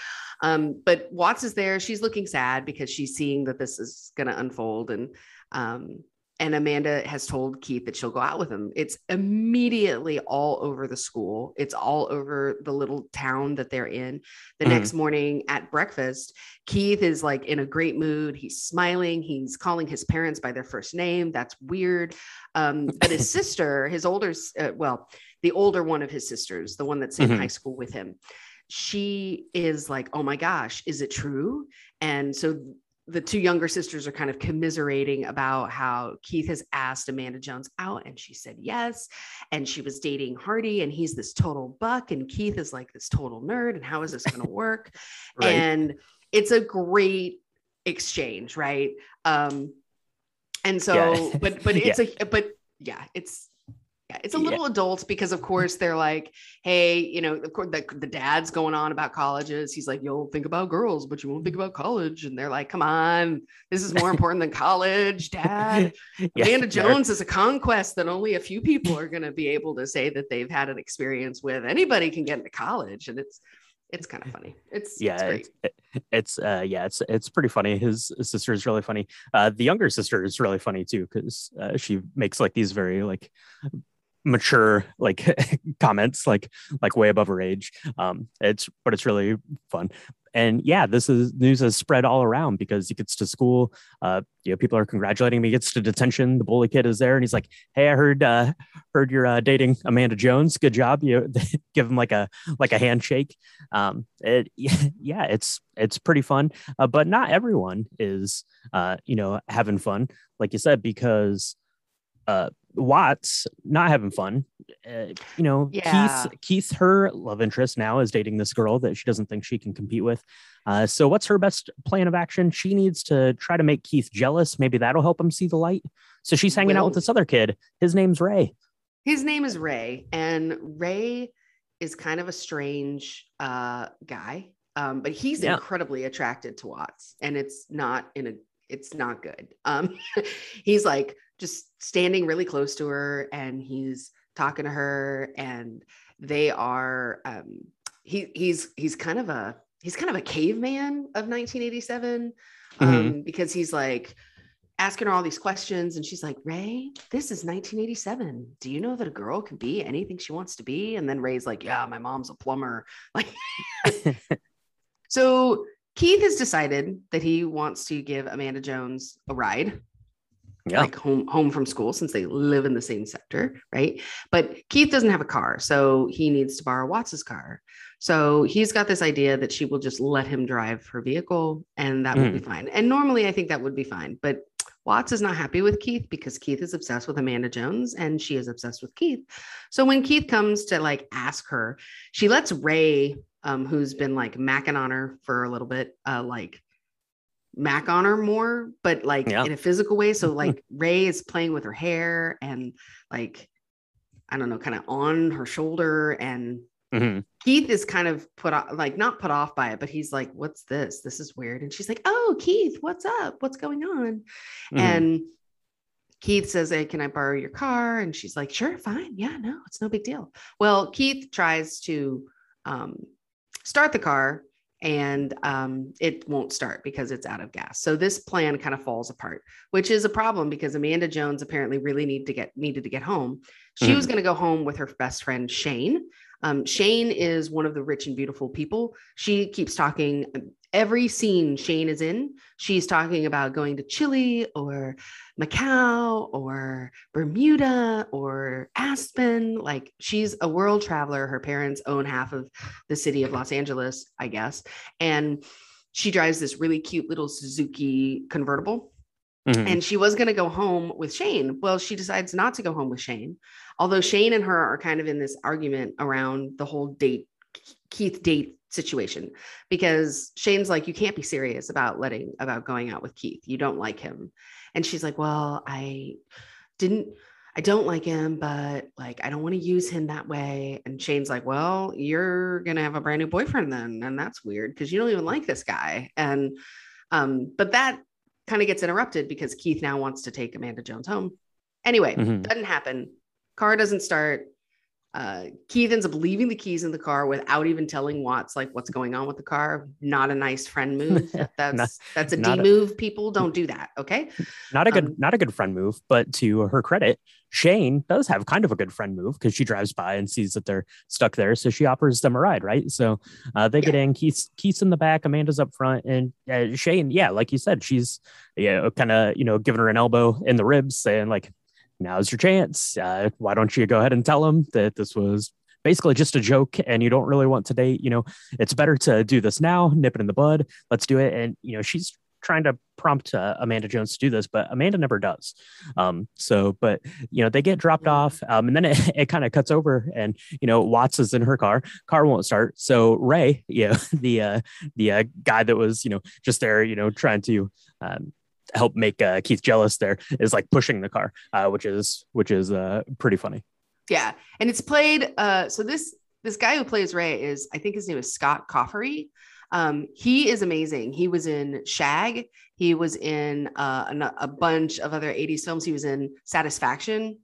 Um, but Watts is there. She's looking sad because she's seeing that this is gonna unfold. And um, and Amanda has told Keith that she'll go out with him. It's immediately all over the school. It's all over the little town that they're in. The Mhm. next morning at breakfast, Keith is like in a great mood. He's smiling. He's calling his parents by their first name. That's weird. Um, but his sister, his older, uh, well, the older one of his sisters, the one that's in Mhm. high school with him, she is like, "Oh my gosh, is it true?" And so the two younger sisters are kind of commiserating about how Keith has asked Amanda Jones out and she said yes. And she was dating Hardy and he's this total buck and Keith is like this total nerd. And how is this going to work? Right. And it's a great exchange, right? Um, and so, Yeah. but but it's a but yeah, it's yeah, it's a Yeah. little adult because of course they're like, hey, you know, of course the, the dad's going on about colleges. He's like, you'll think about girls, but you won't think about college. And they're like, come on, this is more important than college, dad. Yeah, Amanda Jones is a conquest that only a few people are going to be able to say that they've had an experience with. Anybody can get into college, and it's it's kind of funny. It's it's yeah great. it's, it's uh yeah it's it's pretty funny his, his sister is really funny uh the younger sister is really funny too because uh, she makes like these very like mature like comments like like way above her age. Um it's but it's really fun. And yeah this is news has spread all around because he gets to school uh you know people are congratulating him. He gets to detention. The bully kid is there and he's like hey i heard uh heard you're uh, dating amanda jones. Good job. You give him like a like a handshake. Um it yeah it's it's pretty fun. Uh, but not everyone is uh you know having fun like you said because uh watts not having fun. Uh, you know Yeah. keith keith her love interest now is dating this girl that she doesn't think she can compete with. Uh so what's her best plan of action? She needs to try to make keith jealous. Maybe that'll help him see the light. So she's hanging out with this other kid. His name's ray. His name is Ray, and Ray is kind of a strange uh, guy, um, but he's Yeah. incredibly attracted to Watts, and it's not in a it's not good. Um, he's like just standing really close to her, and he's talking to her, and they are um, he he's he's kind of a he's kind of a caveman of 1987 um, because he's like asking her all these questions and she's like ray this is 1987 do you know that a girl can be anything she wants to be? And then ray's like yeah my mom's a plumber. Like so keith has decided that he wants to give amanda jones a ride yeah like home home from school since they live in the same sector, right? But Keith doesn't have a car, so he needs to borrow Watts's car. So he's got this idea that she will just let him drive her vehicle, and that would be fine. And normally, I think that would be fine, but Watts is not happy with Keith because Keith is obsessed with Amanda Jones and she is obsessed with Keith. So when Keith comes to like ask her, she lets Ray, um, who's been like macking on her for a little bit, uh, like mac on her more, but like Yeah. in a physical way. So like Ray is playing with her hair and like I don't know, kind of on her shoulder. And Mhm. Keith is kind of put off, like not put off by it, but he's like, "What's this? This is weird." And she's like, "Oh, Keith, what's up? What's going on?" Mhm. And Keith says, Hey, can I borrow your car? And she's like, Sure, fine. Yeah, no, it's no big deal. Well, Keith tries to um, start the car and um, it won't start because it's out of gas. So this plan kind of falls apart, which is a problem because Amanda Jones apparently really need to get needed to get home. She was going to go home with her best friend Shane. Um, Shane is one of the rich and beautiful people. She keeps talking every scene Shane is in. She's talking about going to Chile or Macau or Bermuda or Aspen. Like she's a world traveler. Her parents own half of the city of Los Angeles, I guess. And she drives this really cute little Suzuki convertible. Mhm. And she was going to go home with Shane. Well, she decides not to go home with Shane. Although Shane and her are kind of in this argument around the whole date, Keith date situation, because Shane's like, you can't be serious about letting, about going out with Keith. You don't like him. And she's like, well, I didn't, I don't like him, but like, I don't want to use him that way. And Shane's like, well, you're going to have a brand new boyfriend then. And that's weird because you don't even like this guy. And, um, but that, kind of gets interrupted because Keith now wants to take Amanda Jones home. Anyway, Mhm. doesn't happen. Car doesn't start. Uh, Keith ends up leaving the keys in the car without even telling Watts like what's going on with the car. Not a nice friend move. That's Not- that's a D a- move. People don't do that. Okay. Not a good, Um, not a good friend move, but to her credit, Shane does have kind of a good friend move because she drives by and sees that they're stuck there, so she offers them a ride, right? So uh, they get in. Keith's Keith's in the back, Amanda's up front, and uh, Shane, yeah, like you said, she's yeah, kind of you know giving her an elbow in the ribs, saying like, "Now's your chance. Uh, why don't you go ahead and tell him that this was." Basically, just a joke, and you don't really want to date. You know, it's better to do this now, nip it in the bud. Let's do it. And you know, she's trying to prompt uh, Amanda Jones to do this, but Amanda never does. Um, so, but you know, they get dropped off, um, and then it, it kind of cuts over, and you know, Watts is in her car. Car won't start. So Ray, you know, the uh, the uh, guy that was you know just there, you know, trying to um, help make uh, Keith jealous, there is like pushing the car, uh, which is which is uh, pretty funny. Yeah, and it's played. Uh, so this this guy who plays Ray is, I think his name is Scott Coffey. Um, he is amazing. He was in Shag. He was in uh, a bunch of other '80s films. He was in Satisfaction,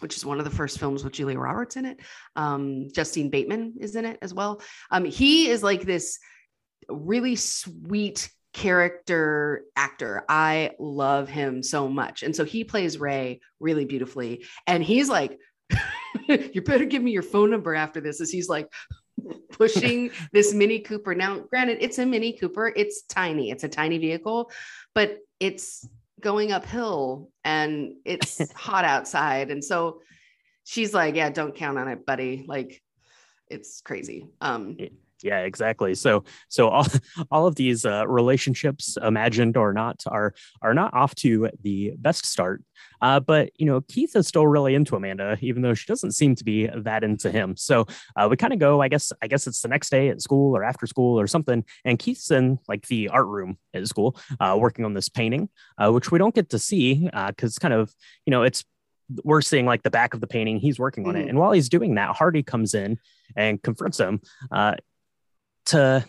which is one of the first films with Julia Roberts in it. Um, Justine Bateman is in it as well. Um, he is like this really sweet character actor. I love him so much. And so he plays Ray really beautifully. And he's like, you better give me your phone number after this as he's like pushing this mini cooper now granted it's a mini cooper it's tiny it's a tiny vehicle but it's going uphill and it's hot outside and so she's like yeah don't count on it buddy like it's crazy um Yeah, exactly. So, so all, all of these uh, relationships, imagined or not, are are not off to the best start. Uh, but you know, Keith is still really into Amanda, even though she doesn't seem to be that into him. So uh, we kind of go. I guess I guess it's the next day at school or after school or something, and Keith's in like the art room at school, uh, working on this painting, uh, which we don't get to see because kind of you know it's we're seeing like the back of the painting. He's working on it, Mhm. and while he's doing that, Hardy comes in and confronts him. Uh, to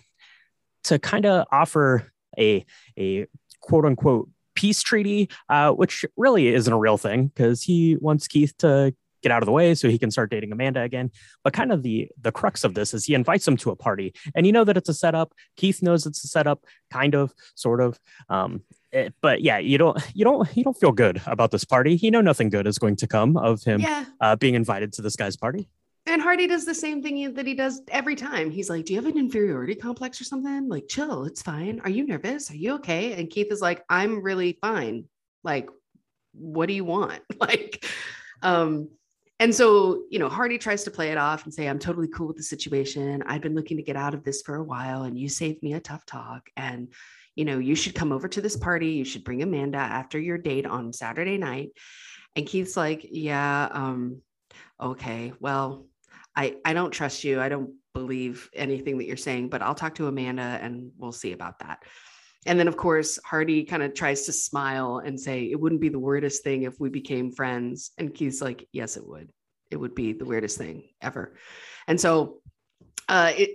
to kind of offer a a quote unquote peace treaty, uh, which really isn't a real thing because he wants Keith to get out of the way so he can start dating Amanda again. But kind of the the crux of this is he invites him to a party, and you know that it's a setup. Keith knows it's a setup, kind of, sort of. Um, it- but yeah, you don't you don't you don't feel good about this party. You know nothing good is going to come of him yeah uh, being invited to this guy's party. And hardy does the same thing that he does every time. He's like do you have an inferiority complex or something? Like chill it's fine. Are you nervous? Are you okay? And keith is like i'm really fine. Like what do you want? Like um and so you know hardy tries to play it off and say i'm totally cool with the situation. I've been looking to get out of this for a while and you saved me a tough talk. And you know you should come over to this party. You should bring amanda after your date on saturday night. And keith's like yeah um okay well i i don't trust you. I don't believe anything that you're saying but i'll talk to amanda and we'll see about that. And then of course hardy kind of tries to smile and say it wouldn't be the weirdest thing if we became friends. And keith's like yes it would. It would be the weirdest thing ever. And so uh it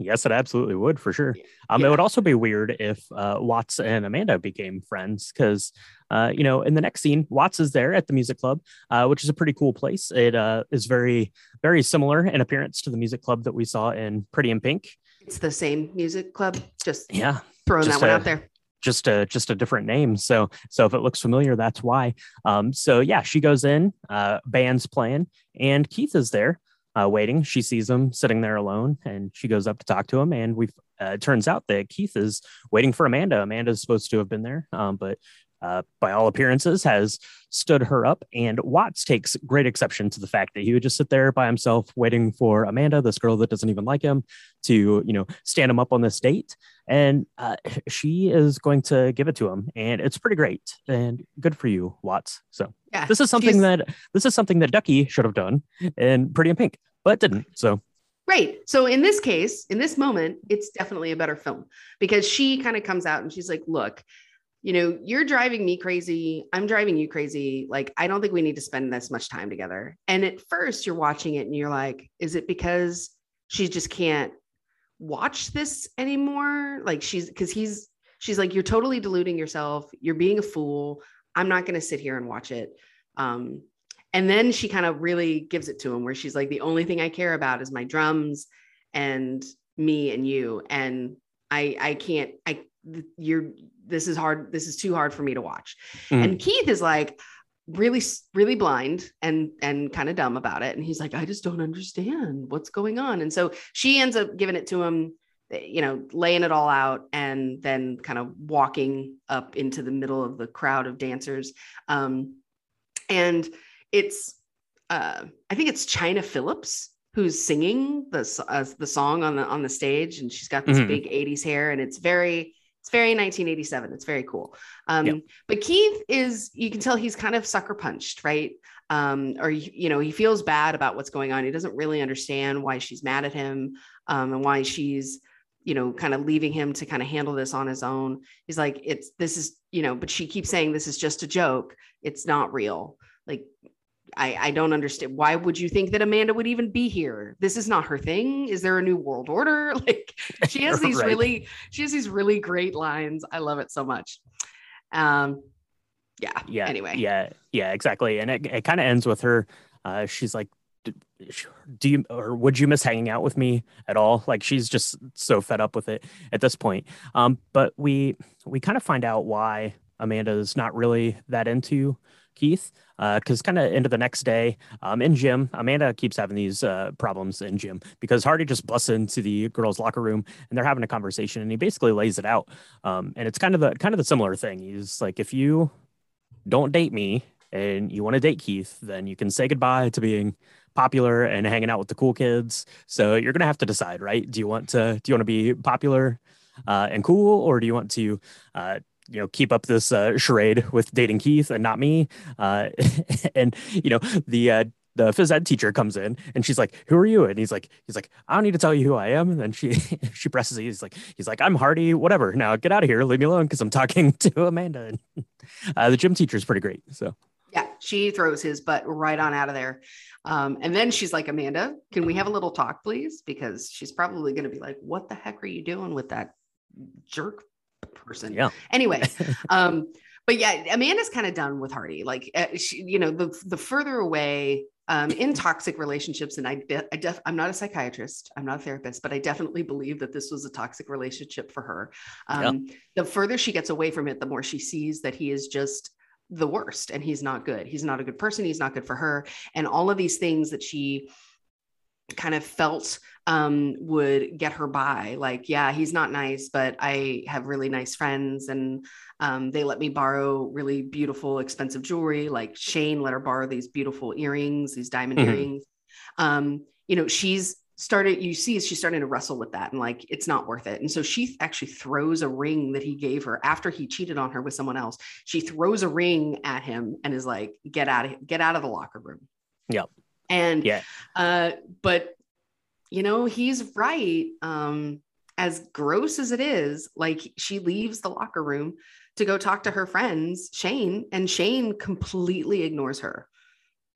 Yes, it absolutely would for sure. Um, Yeah. It would also be weird if uh, Watts and Amanda became friends because, uh, you know, in the next scene, Watts is there at the music club, uh, which is a pretty cool place. It uh, is very, very similar in appearance to the music club that we saw in Pretty in Pink. it's the same music club just Yeah, throwing Just that one a- out there just a just a different name. So so if it looks familiar, that's why. Um, so yeah, she goes in, uh, band's playing, and Keith is there uh, waiting. She sees him sitting there alone, and she goes up to talk to him. And we uh, it turns out that Keith is waiting for Amanda. Amanda's supposed to have been there, um, but uh, by all appearances has stood her up. And Watts takes great exception to the fact that he would just sit there by himself waiting for Amanda, this girl that doesn't even like him, to you know stand him up on this date. And uh, she is going to give it to him, and it's pretty great and good for you, Watts. So yeah this is something that this is something that Ducky should have done in Pretty in Pink, but didn't. So Right. So in this case, in this moment, it's definitely a better film because she kind of comes out and she's like, look, you know, you're driving me crazy. I'm driving you crazy. Like, I don't think we need to spend this much time together. And at first, you're watching it and you're like, is it because she just can't watch this anymore? Like, she's because he's she's like, you're totally deluding yourself. You're being a fool. I'm not going to sit here and watch it. Um, and then she kind of really gives it to him where she's like, the only thing I care about is my drums and me and you. And I, I can't, I, you're, this is hard. This is too hard for me to watch. Mm. And Keith is like, really really blind and and kind of dumb about it and he's like i just don't understand what's going on and so she ends up giving it to him you know laying it all out and then kind of walking up into the middle of the crowd of dancers um and it's uh i think it's Chynna Phillips who's singing the uh, the song on the on the stage and she's got this mm-hmm. big 80s hair and it's very it's very 1987. It's very cool. Um, yep. But Keith is, you can tell he's kind of sucker punched, right? Um, or, you know, he feels bad about what's going on. He doesn't really understand why she's mad at him um, and why she's, you know, kind of leaving him to kind of handle this on his own. He's like, it's, this is, you know, but she keeps saying this is just a joke. It's not real. Like, I, I don't understand. Why would you think that Amanda would even be here? This is not her thing. Is there a new world order? Like she has these right. really, she has these really great lines. I love it so much. Um, yeah. Yeah. Anyway. Yeah. Yeah. Exactly. And it, it kind of ends with her. Uh, she's like, do you or would you miss hanging out with me at all like she's just so fed up with it at this point um but we we kind of find out why amanda's not really that into Keith, because uh, kind of into the next day um, in gym, Amanda keeps having these uh, problems in gym because Hardy just busts into the girls' locker room and they're having a conversation, and he basically lays it out. Um, and it's kind of the kind of the similar thing. He's like, if you don't date me and you want to date Keith, then you can say goodbye to being popular and hanging out with the cool kids. So you're gonna have to decide, right? Do you want to do you want to be popular uh, and cool, or do you want to uh, you know keep up this uh, charade with dating Keith and not me. Uh, and you know the uh, the phys ed teacher comes in and she's like, "Who are you?" And he's like, "He's like, I don't need to tell you who I am." And then she she presses. He's like, "He's like, I'm Hardy. Whatever. Now get out of here. Leave me alone because I'm talking to Amanda." And uh, the gym teacher is pretty great. So yeah, she throws his butt right on out of there. Um, and then she's like, Amanda, can we have a little talk, please? Because she's probably going to be like, what the heck are you doing with that jerk person. Yeah. Anyway, um, but yeah, Amanda's kind of done with Hardy. Like, uh, she, you know, the the further away um, in toxic relationships, and I, I def, I'm not a psychiatrist, I'm not a therapist, but I definitely believe that this was a toxic relationship for her. Um, yeah. The further she gets away from it, the more she sees that he is just the worst, and he's not good. He's not a good person. He's not good for her, and all of these things that she kind of felt um, would get her by. Like, yeah, he's not nice, but I have really nice friends and um, they let me borrow really beautiful, expensive jewelry. Like Shane let her borrow these beautiful earrings, these diamond mm-hmm. earrings. Um, you know, she's started, you see, she's starting to wrestle with that and like, it's not worth it. And so she actually throws a ring that he gave her after he cheated on her with someone else. She throws a ring at him and is like, get out of, get out of the locker room. Yep. And yeah, uh, but you know, he's right. Um, as gross as it is, like she leaves the locker room to go talk to her friends, Shane, and Shane completely ignores her.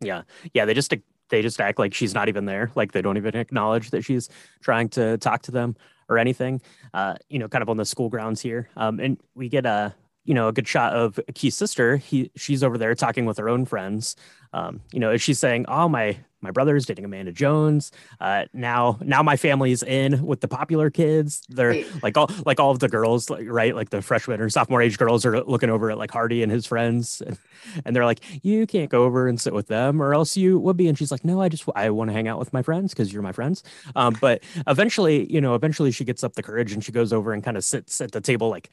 Yeah. Yeah. They just they just act like she's not even there. Like they don't even acknowledge that she's trying to talk to them or anything. Uh, you know, kind of on the school grounds here. Um, and we get a you know a good shot of Keith's sister. He she's over there talking with her own friends. Um, you know, she's saying, "Oh, my my brother's dating Amanda Jones. Uh, now now my family's in with the popular kids. They're right. like all like all of the girls, like, right? Like the freshman or sophomore age girls are looking over at like Hardy and his friends, and, and they're like, "You can't go over and sit with them, or else you would be." And she's like, "No, I just I want to hang out with my friends because you're my friends." Um, but eventually, you know, eventually she gets up the courage and she goes over and kind of sits at the table like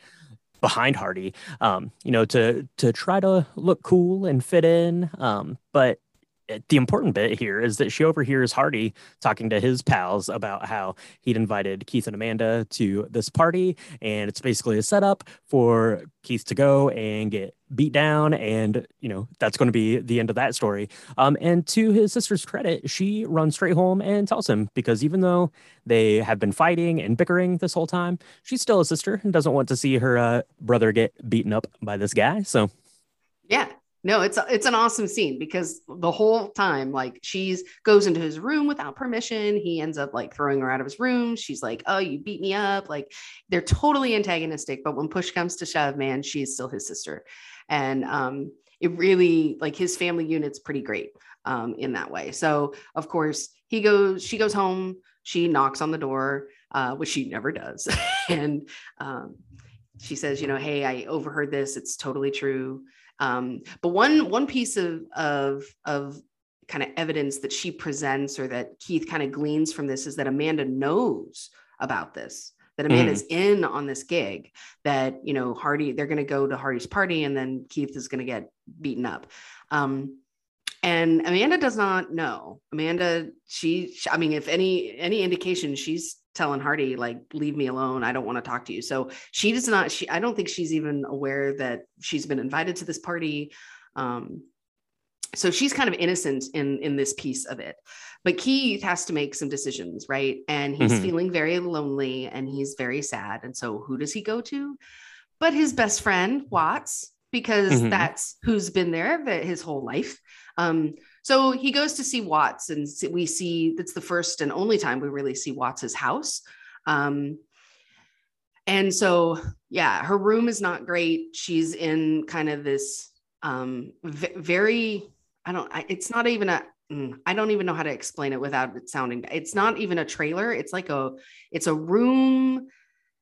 behind Hardy, um, you know, to to try to look cool and fit in. Um, but the important bit here is that she overhears Hardy talking to his pals about how he'd invited Keith and Amanda to this party, and it's basically a setup for Keith to go and get beat down, and you know that's going to be the end of that story. Um, and to his sister's credit, she runs straight home and tells him because even though they have been fighting and bickering this whole time, she's still a sister and doesn't want to see her uh, brother get beaten up by this guy. So, yeah, no it's it's an awesome scene because the whole time like she's goes into his room without permission. He ends up like throwing her out of his room. She's like oh you beat me up. Like they're totally antagonistic but when push comes to shove man she's still his sister. And um it really like his family unit's pretty great um in that way. So of course he goes she goes home. She knocks on the door uh which she never does. And um she says you know hey i overheard this. It's totally true um, but one one piece of of of kind of evidence that she presents or that Keith kind of gleans from this is that Amanda knows about this that Amanda's mm. in on this gig that you know Hardy they're going to go to Hardy's party and then Keith is going to get beaten up um, and Amanda does not know Amanda she I mean if any any indication she's telling Hardy like leave me alone I don't want to talk to you. So she does not she I don't think she's even aware that she's been invited to this party. Um so she's kind of innocent in in this piece of it. But Keith has to make some decisions right? And he's mm-hmm. feeling very lonely and he's very sad. And so who does he go to? But his best friend Watts because mm-hmm. that's who's been there his whole life. Um so he goes to see Watts, and we see that's the first and only time we really see Watts's house. Um, and so, yeah, her room is not great. She's in kind of this um, v- very, I don't, I, it's not even a, mm, don't even know how to explain it without it sounding, it's not even a trailer. It's like a, it's a room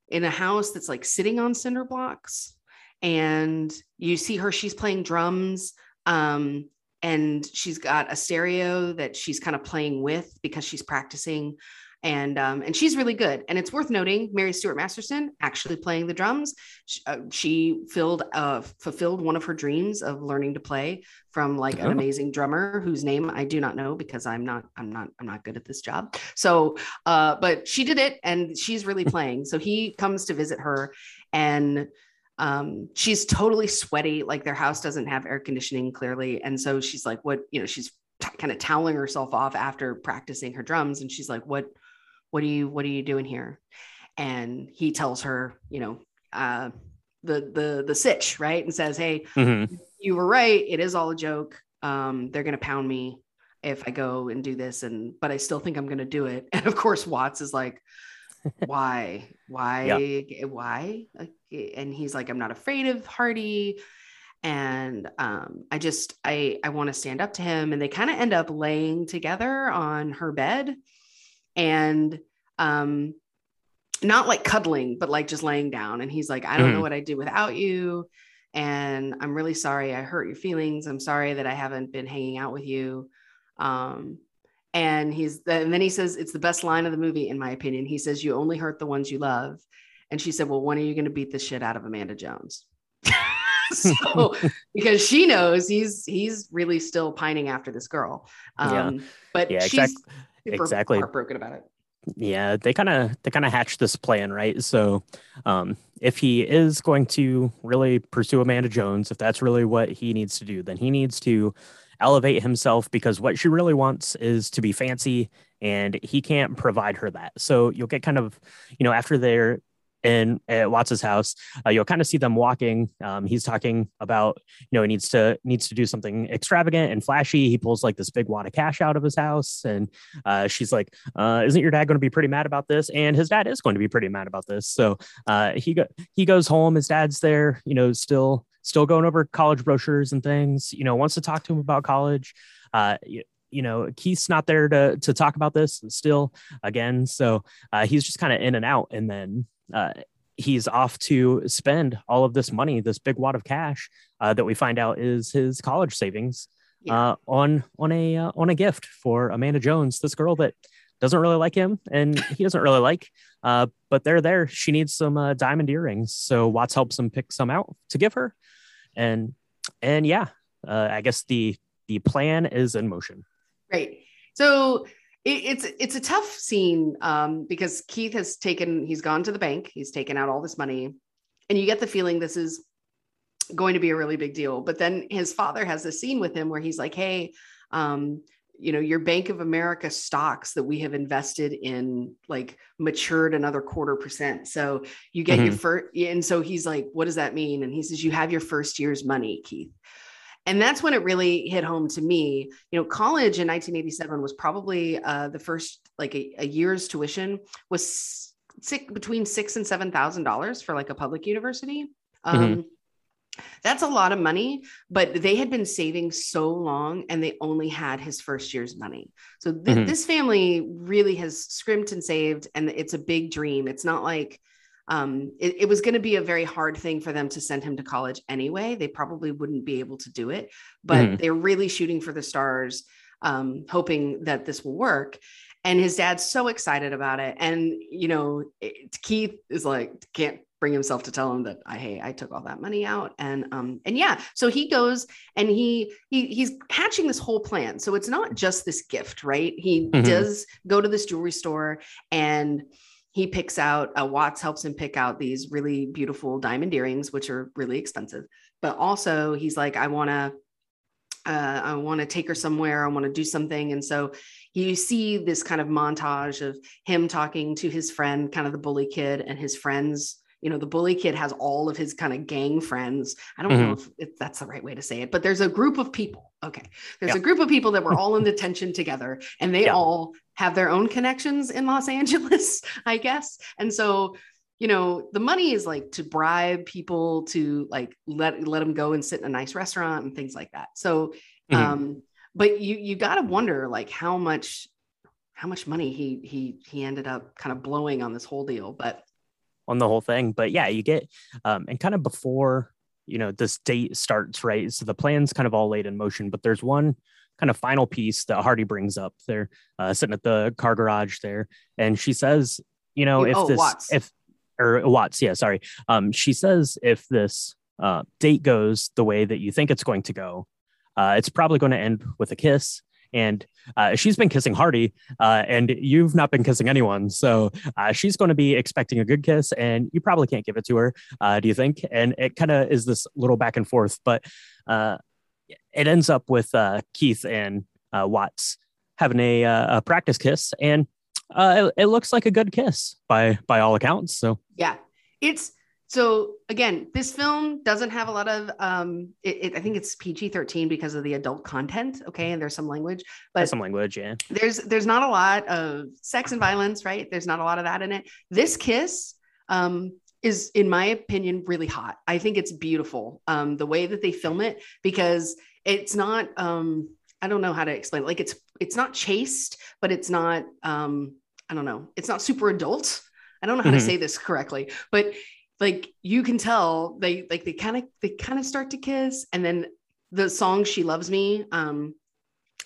in a house that's like sitting on cinder blocks. And you see her, she's playing drums. Um, and she's got a stereo that she's kind of playing with because she's practicing and um, and she's really good and it's worth noting mary stuart masterson actually playing the drums she, uh, she filled uh, fulfilled one of her dreams of learning to play from like an oh. amazing drummer whose name i do not know because i'm not i'm not i'm not good at this job so uh, but she did it and she's really playing so he comes to visit her and um, she's totally sweaty like their house doesn't have air conditioning clearly and so she's like what you know she's t- kind of toweling herself off after practicing her drums and she's like what what are you what are you doing here and he tells her you know uh, the the the sitch right and says hey mm-hmm. you were right it is all a joke um, they're gonna pound me if i go and do this and but i still think i'm gonna do it and of course watts is like why why yeah. why and he's like i'm not afraid of hardy. And um, i just i i want to stand up to him and they kind of end up laying together on her bed. And um not like cuddling but like just laying down and he's like i don't mm. know what i'd do without you and i'm really sorry i hurt your feelings i'm sorry that i haven't been hanging out with you. Um and he's and then he says it's the best line of the movie in my opinion. He says you only hurt the ones you love and she said well when are you going to beat the shit out of amanda jones? So because she knows he's he's really still pining after this girl. Um yeah. but yeah, she's exactly, exactly. heartbroken about it. Yeah they kind of they kind of hatched this plan right? So um if he is going to really pursue amanda jones if that's really what he needs to do then he needs to elevate himself because what she really wants is to be fancy and he can't provide her that. So you'll get kind of, you know, after they're in at Watts's house, uh, you'll kind of see them walking. Um, he's talking about, you know, he needs to needs to do something extravagant and flashy. He pulls like this big wad of cash out of his house, and uh, she's like, uh, "Isn't your dad going to be pretty mad about this?" And his dad is going to be pretty mad about this. So uh, he go he goes home. His dad's there, you know, still still going over college brochures and things, you know, wants to talk to him about college. Uh, you, you know, Keith's not there to, to talk about this still again. So uh, he's just kind of in and out. And then uh, he's off to spend all of this money, this big wad of cash uh, that we find out is his college savings yeah. uh, on on a uh, on a gift for Amanda Jones, this girl that doesn't really like him and he doesn't really like. Uh, but they're there. She needs some uh, diamond earrings, so Watts helps him pick some out to give her and and yeah, uh, I guess the the plan is in motion. Right. So it's it's a tough scene um, because Keith has taken he's gone to the bank, he's taken out all this money, and you get the feeling this is going to be a really big deal. But then his father has a scene with him where he's like, "Hey, um, you know your bank of america stocks that we have invested in like matured another quarter percent so you get mm-hmm. your first and so he's like what does that mean and he says you have your first year's money keith and that's when it really hit home to me. You know, college in 1987 was probably uh, the first like a, a year's tuition was six, between six and seven thousand dollars for like a public university. Um, mm-hmm. That's a lot of money, but they had been saving so long and they only had his first year's money. So th- mm-hmm. this family really has scrimped and saved, and it's a big dream. It's not like um, it, it, was going to be a very hard thing for them to send him to college anyway. They probably wouldn't be able to do it, but mm-hmm. they're really shooting for the stars, um, hoping that this will work. And his dad's so excited about it. And, you know, it, Keith is like, can't bring himself to tell him that I hey I took all that money out and um and yeah so he goes and he he he's hatching this whole plan so it's not just this gift right he mm-hmm. does go to this jewelry store and he picks out uh, Watts helps him pick out these really beautiful diamond earrings, which are really expensive. But also, he's like, I want to, uh, I want to take her somewhere. I want to do something. And so you see this kind of montage of him talking to his friend, kind of the bully kid, and his friends you know the bully kid has all of his kind of gang friends i don't mm-hmm. know if, if, that's the right way to say it but there's a group of people okay there's yeah. a group of people that were all in detention together and they yeah. all have their own connections in los angeles i guess and so you know the money is like to bribe people to like let let them go and sit in a nice restaurant and things like that so mm-hmm. um but you you got to wonder like how much how much money he he he ended up kind of blowing on this whole deal but on the whole thing. But yeah, you get um, and kind of before you know this date starts, right? So the plan's kind of all laid in motion, but there's one kind of final piece that Hardy brings up. They're uh, sitting at the car garage there, and she says, you know, if oh, this Watts. if or Watts, yeah, sorry. Um, she says if this uh, date goes the way that you think it's going to go, uh, it's probably going to end with a kiss and uh, she's been kissing Hardy, uh, and you've not been kissing anyone. So uh, she's going to be expecting a good kiss, and you probably can't give it to her. Uh, do you think? And it kind of is this little back and forth, but uh, it ends up with uh, Keith and Watts having a, a, practice kiss, and it, it looks like a good kiss by by all accounts. So yeah, it's so again, this film doesn't have a lot of um it, it, I think it's PG-13 because of the adult content, okay? And there's some language, but there's some language, yeah. There's there's not a lot of sex and violence, right? There's not a lot of that in it. This kiss um is in my opinion really hot. I think it's beautiful. Um the way that they film it because it's not um I don't know how to explain it. Like it's it's not chaste, but it's not um I don't know. It's not super adult. I don't know how mm-hmm. to say this correctly, but like you can tell they like they kind of they kind of start to kiss and then the song she loves me um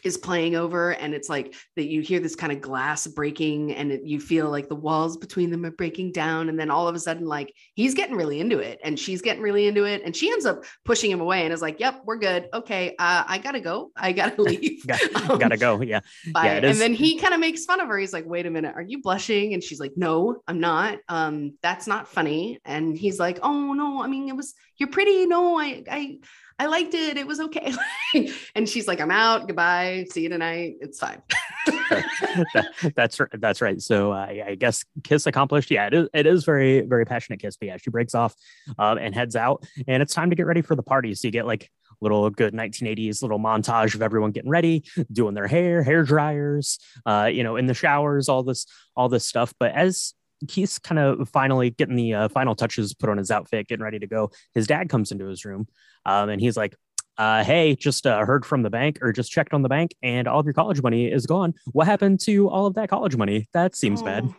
is playing over and it's like that you hear this kind of glass breaking and it, you feel like the walls between them are breaking down and then all of a sudden like he's getting really into it and she's getting really into it and she ends up pushing him away and is like yep we're good. Okay uh, i gotta go. I gotta leave. Got, gotta go. Yeah, yeah and then he kind of makes fun of her. He's like wait a minute are you blushing? And she's like no i'm not. Um that's not funny. And he's like oh no i mean it was you're pretty. No i i I liked it. It was okay. and she's like, I'm out. Goodbye. See you tonight. It's fine. that, that's that's right. So uh, I guess kiss accomplished. Yeah, it is. It is very very passionate kiss. But yeah, she breaks off um, and heads out, and it's time to get ready for the party. So you get like little good 1980s little montage of everyone getting ready, doing their hair, hair dryers, uh, you know, in the showers, all this all this stuff. But as Keith's kind of finally getting the uh, final touches put on his outfit, getting ready to go. His dad comes into his room um, and he's like, uh, hey, just uh, heard from the bank or just checked on the bank and all of your college money is gone. What happened to all of that college money? That seems oh, bad.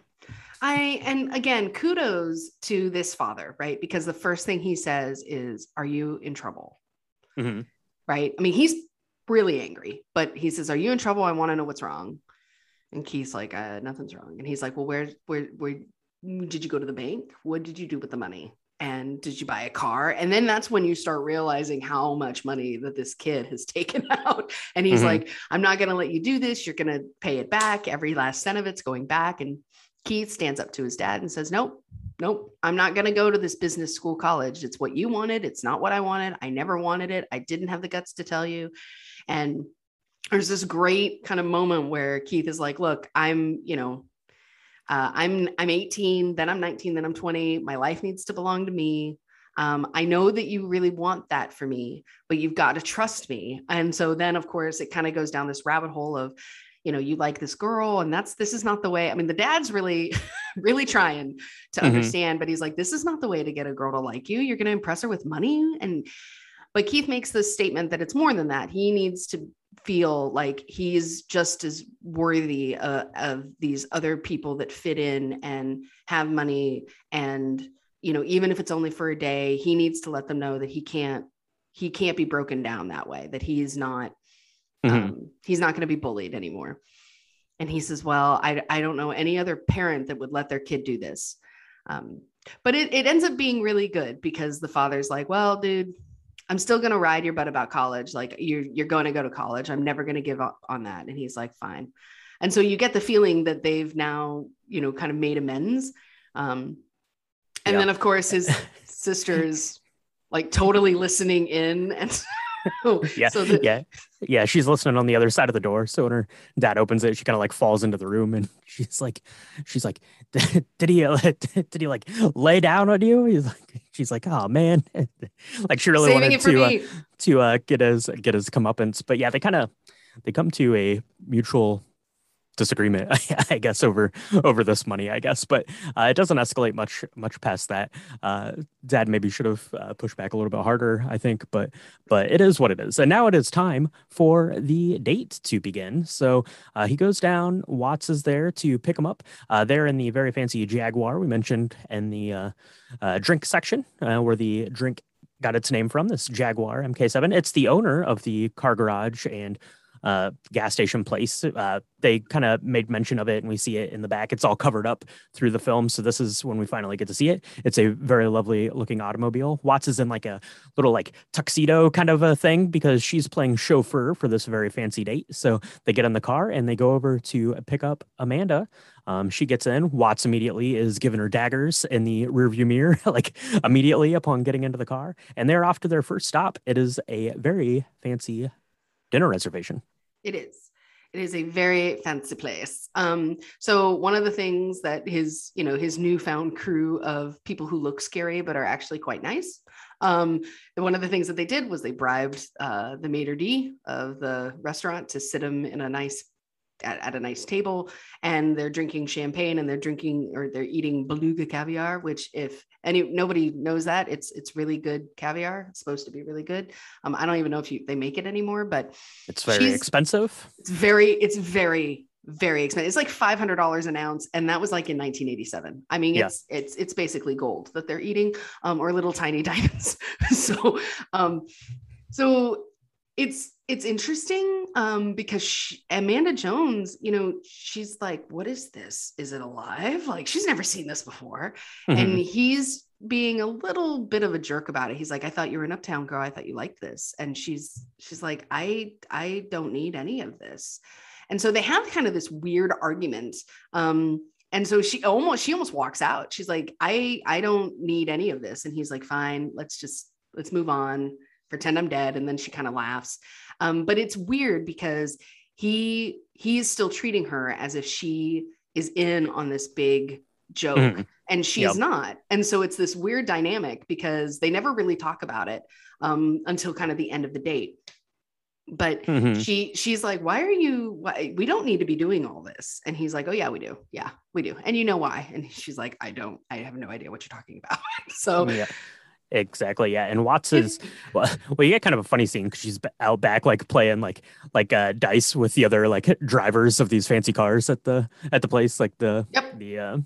I, and again, kudos to this father, right? Because the first thing he says is, Are you in trouble? Mm-hmm. Right. I mean, he's really angry, but he says, Are you in trouble? I want to know what's wrong. And Keith's like, uh, Nothing's wrong. And he's like, Well, where, where, where did you go to the bank? What did you do with the money? and did you buy a car? And then that's when you start realizing how much money that this kid has taken out. And he's mm-hmm. like i'm not going to let you do this. You're going to pay it back. Every last cent of it's going back. And keith stands up to his dad and says nope nope. I'm not going to go to this business school college. It's what you wanted. It's not what i wanted. I never wanted it. I didn't have the guts to tell you. And there's this great kind of moment where keith is like look i'm you know uh, I'm I'm 18, then I'm 19, then I'm 20. My life needs to belong to me. Um, I know that you really want that for me, but you've got to trust me. And so then, of course, it kind of goes down this rabbit hole of, you know, you like this girl, and that's this is not the way. I mean, the dad's really, really trying to Mhm. understand, but he's like, this is not the way to get a girl to like you. You're going to impress her with money. And, but Keith makes this statement that it's more than that. He needs to feel like he's just as worthy uh, of these other people that fit in and have money. And you know even if it's only for a day he needs to let them know that he can't he can't be broken down that way that he's not Mhm. um, he's not going to be bullied anymore. And he says well I, I don't know any other parent that would let their kid do this. Um, but it, it ends up being really good because the father's like well dude i'm still going to ride your butt about college like you're, you're going to go to college. I'm never going to give up on that. And he's like fine. And so you get the feeling that they've now you know kind of made amends um, and Yeah. then of course his sister's like totally listening in and so, yeah, so the, yeah, yeah. She's listening on the other side of the door. So when her dad opens it, she kind of like falls into the room, and she's like, she's like, did he, uh, did he like lay down on you? He's like, she's like, oh man, like she really saving wanted to uh, to uh, get his get his comeuppance. But yeah, they kind of they come to a mutual disagreement, I guess, over over this money, I guess. But uh, it doesn't escalate much much past that. Uh, Dad maybe should have uh, pushed back a little bit harder, I think. But but it is what it is. And now it is time for the date to begin. So uh, he goes down. Watts is there to pick him up. Uh, they're in the very fancy Jaguar we mentioned in the uh, drink section, where the drink got its name from. This Jaguar MK7. It's the owner of the car garage and uh, gas station place. Uh, they kind of made mention of it, and we see it in the back. It's all covered up through the film, so this is when we finally get to see it. It's a very lovely looking automobile. Watts is in like a little like tuxedo kind of a thing because she's playing chauffeur for this very fancy date. So they get in the car and they go over to pick up Amanda. Um, she gets in. Watts immediately is giving her daggers in the rearview mirror, like immediately upon getting into the car, and they're off to their first stop. It is a very fancy dinner reservation. It is. It is a very fancy place. Um, so one of the things that his, you know, his newfound crew of people who look scary but are actually quite nice. Um, one of the things that they did was they bribed uh, the maitre d of the restaurant to sit him in a nice at, at a nice table, and they're drinking champagne and they're drinking or they're eating beluga caviar, which if any nobody knows that it's it's really good caviar. It's supposed to be really good. Um, I don't even know if you they make it anymore, but It's very expensive. it's very it's very very expensive it's like $500 an ounce and that was like in 1987 i mean Yeah. it's it's it's basically gold that they're eating um or little tiny diamonds so um so it's it's interesting um because she, amanda jones you know she's like what is this? Is it alive? Like she's never seen this before. And Mhm. he's being a little bit of a jerk about it. He's like i thought you were an uptown girl. I thought you liked this. And she's she's like i i don't need any of this. And so they have kind of this weird argument um and so she almost she almost walks out. She's like i i don't need any of this. And he's like fine. Let's just let's move on pretend i'm dead and then she kind of laughs um but it's weird because he he's still treating her as if she is in on this big joke Mhm. and she's Yep. not and so it's this weird dynamic because they never really talk about it um, until kind of the end of the date but Mhm. she she's like why are you why we don't need to be doing all this and he's like oh yeah we do yeah we do and you know why and she's like i don't i have no idea what you're talking about so yeah. Exactly. Yeah. And Watts is well, well, you get kind of a funny scene because she's out back, like playing like like uh, dice with the other like drivers of these fancy cars at the at the place, like the Yep. the uh,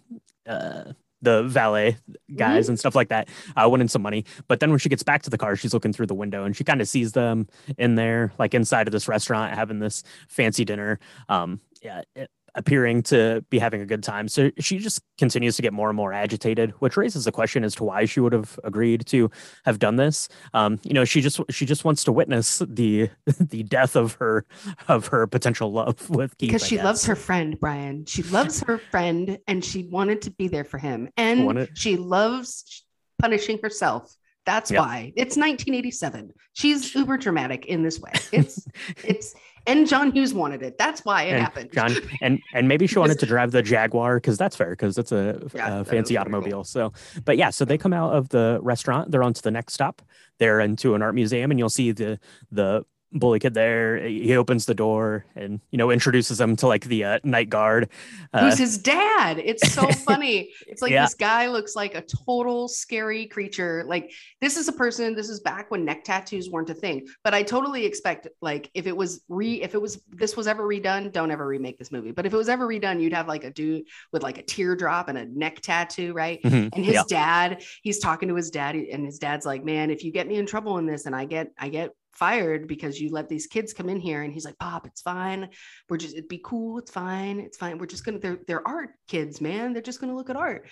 uh, the valet guys and stuff like that, uh, winning some money. But then when she gets back to the car, she's looking through the window and she kind of sees them in there, like inside of this restaurant, having this fancy dinner. Um, yeah, it, appearing to be having a good time. So she just continues to get more and more agitated, which raises the question as to why she would have agreed to have done this. Um, you know, she just she just wants to witness the the death of her of her potential love with Keith because she loves her friend brian. She loves her friend and she wanted to be there for him. And Wanted- she loves punishing herself. That's Yep. why. It's 1987 she's uber dramatic in this way. It's it's and John Hughes wanted it. That's why it and happened. John and and maybe she wanted to drive the Jaguar because that's fair because it's a, Yeah, a fancy automobile. So, but yeah, so they come out of the restaurant. They're on to the next stop. They're into an art museum, and you'll see the the bully kid there. He opens the door and you know introduces him to like the uh, night guard. Uh, Who's his dad? It's so funny. It's like Yeah. this guy looks like a total scary creature. Like this is a person. This is back when neck tattoos weren't a thing. But I totally expect like if it was re if it was this was ever redone, don't ever remake this movie. But if it was ever redone, you'd have like a dude with like a teardrop and a neck tattoo, right? mhm, and his yeah. dad he's talking to his dad and his dad's like man if you get me in trouble in this and i get i get fired because you let these kids come in here and he's like pop it's fine. We're just it'd be cool. It's fine. It's fine. We're just gonna they're they're art kids man. They're just gonna look at art.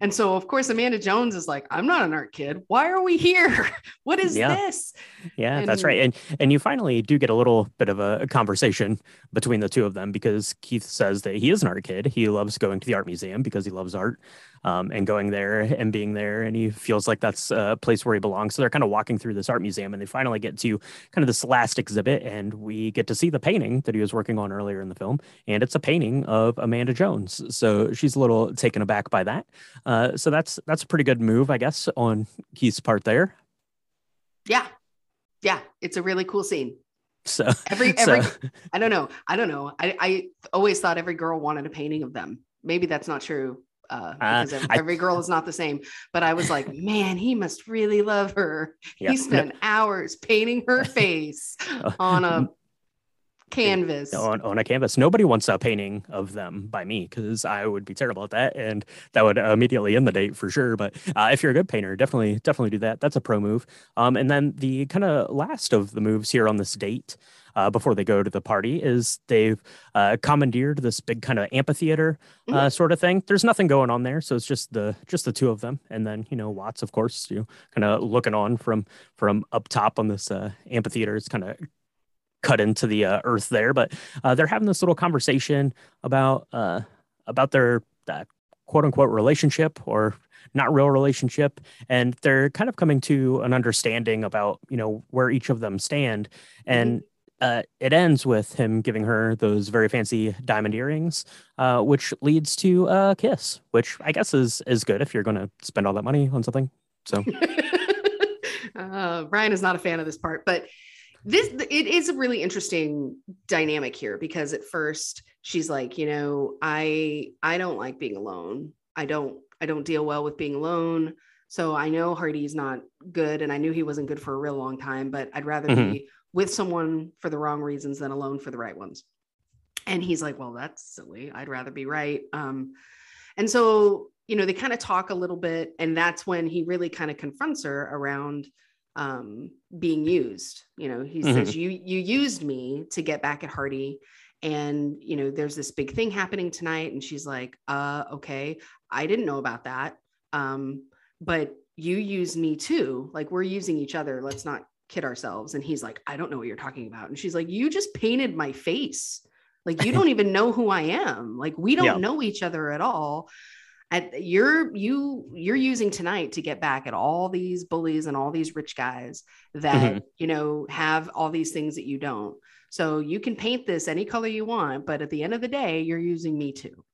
And so of course amanda jones is like i'm not an art kid. Why are we here? What is Yeah. this? Yeah, that's right. And and you finally do get a little bit of a, a conversation between the two of them because Keith says that he is an art kid. He loves going to the art museum because he loves art um, and going there and being there. And he feels like that's a place where he belongs. So they're kind of walking through this art museum and they finally get to kind of this last exhibit. And we get to see the painting that he was working on earlier in the film. And it's a painting of Amanda Jones. So she's a little taken aback by that. Uh, so that's that's a pretty good move, I guess, on Keith's part there. yeah yeah it's a really cool scene So every every so i don't know i don't know i i always thought every girl wanted a painting of them maybe that's not true uh, Uh, because I- every girl is not the same. But I was like, man, he must really love her. Yeah. He spent hours painting her face on a canvas. on, on a canvas. Nobody wants a painting of them by me because I would be terrible at that, and that would immediately end the date for sure. But uh, if you're a good painter, definitely definitely do that. That's a pro move. Um, and then the kind of last of the moves here on this date. Uh, before they go to the party, is they've uh, commandeered this big kind of amphitheater uh, sort of thing. There's nothing going on there, so it's just the just the two of them, and then you know Watts, of course, you kind of looking on from from up top on this uh, amphitheater. It's kind of cut into the uh, earth there, but uh, they're having this little conversation about uh, about their uh, quote unquote relationship or not real relationship, and they're kind of coming to an understanding about you know where each of them stand, and uh, it ends with him giving her those very fancy diamond earrings, uh, which leads to a kiss, which I guess is is good if you're going to spend all that money on something. So uh, Brian is not a fan of this part, but this it is a really interesting dynamic here because at first she's like, you know, I I don't like being alone. I don't I don't deal well with being alone. So I know Hardy's not good, and I knew he wasn't good for a real long time. But I'd rather Mhm. be with someone for the wrong reasons than alone for the right ones. And he's like, well, that's silly. I'd rather be right. Um, and so, you know, they kind of talk a little bit, and that's when he really kind of confronts her around um, being used. You know, he says, "You you used me to get back at Hardy." And you know, there's this big thing happening tonight, and she's like, "Uh, okay, I didn't know about that, um, but you use me too. Like we're using each other. Let's not kid ourselves." And he's like, "I don't know what you're talking about." And she's like, "You just painted my face. Like you don't even know who I am. Like we don't Yeah. know each other at all." At you're you you're using tonight to get back at all these bullies and all these rich guys that you know have all these things that you don't. So you can paint this any color you want but at the end of the day you're using me too.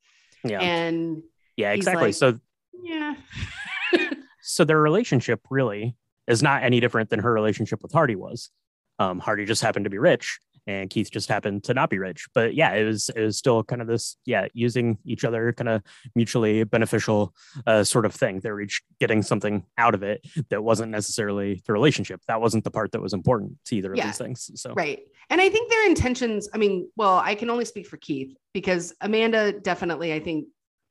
Yeah, and yeah, exactly. like- so yeah. So their relationship really is not any different than her relationship with Hardy was. Um, Hardy just happened to be rich, and Keith just happened to not be rich. But yeah, it was it was still kind of this yeah using each other, kind of mutually beneficial uh, sort of thing. They're each getting something out of it that wasn't necessarily the relationship. That wasn't the part that was important to either Yeah. of these things. So right and i think their intentions i mean well i can only speak for keith because amanda definitely i think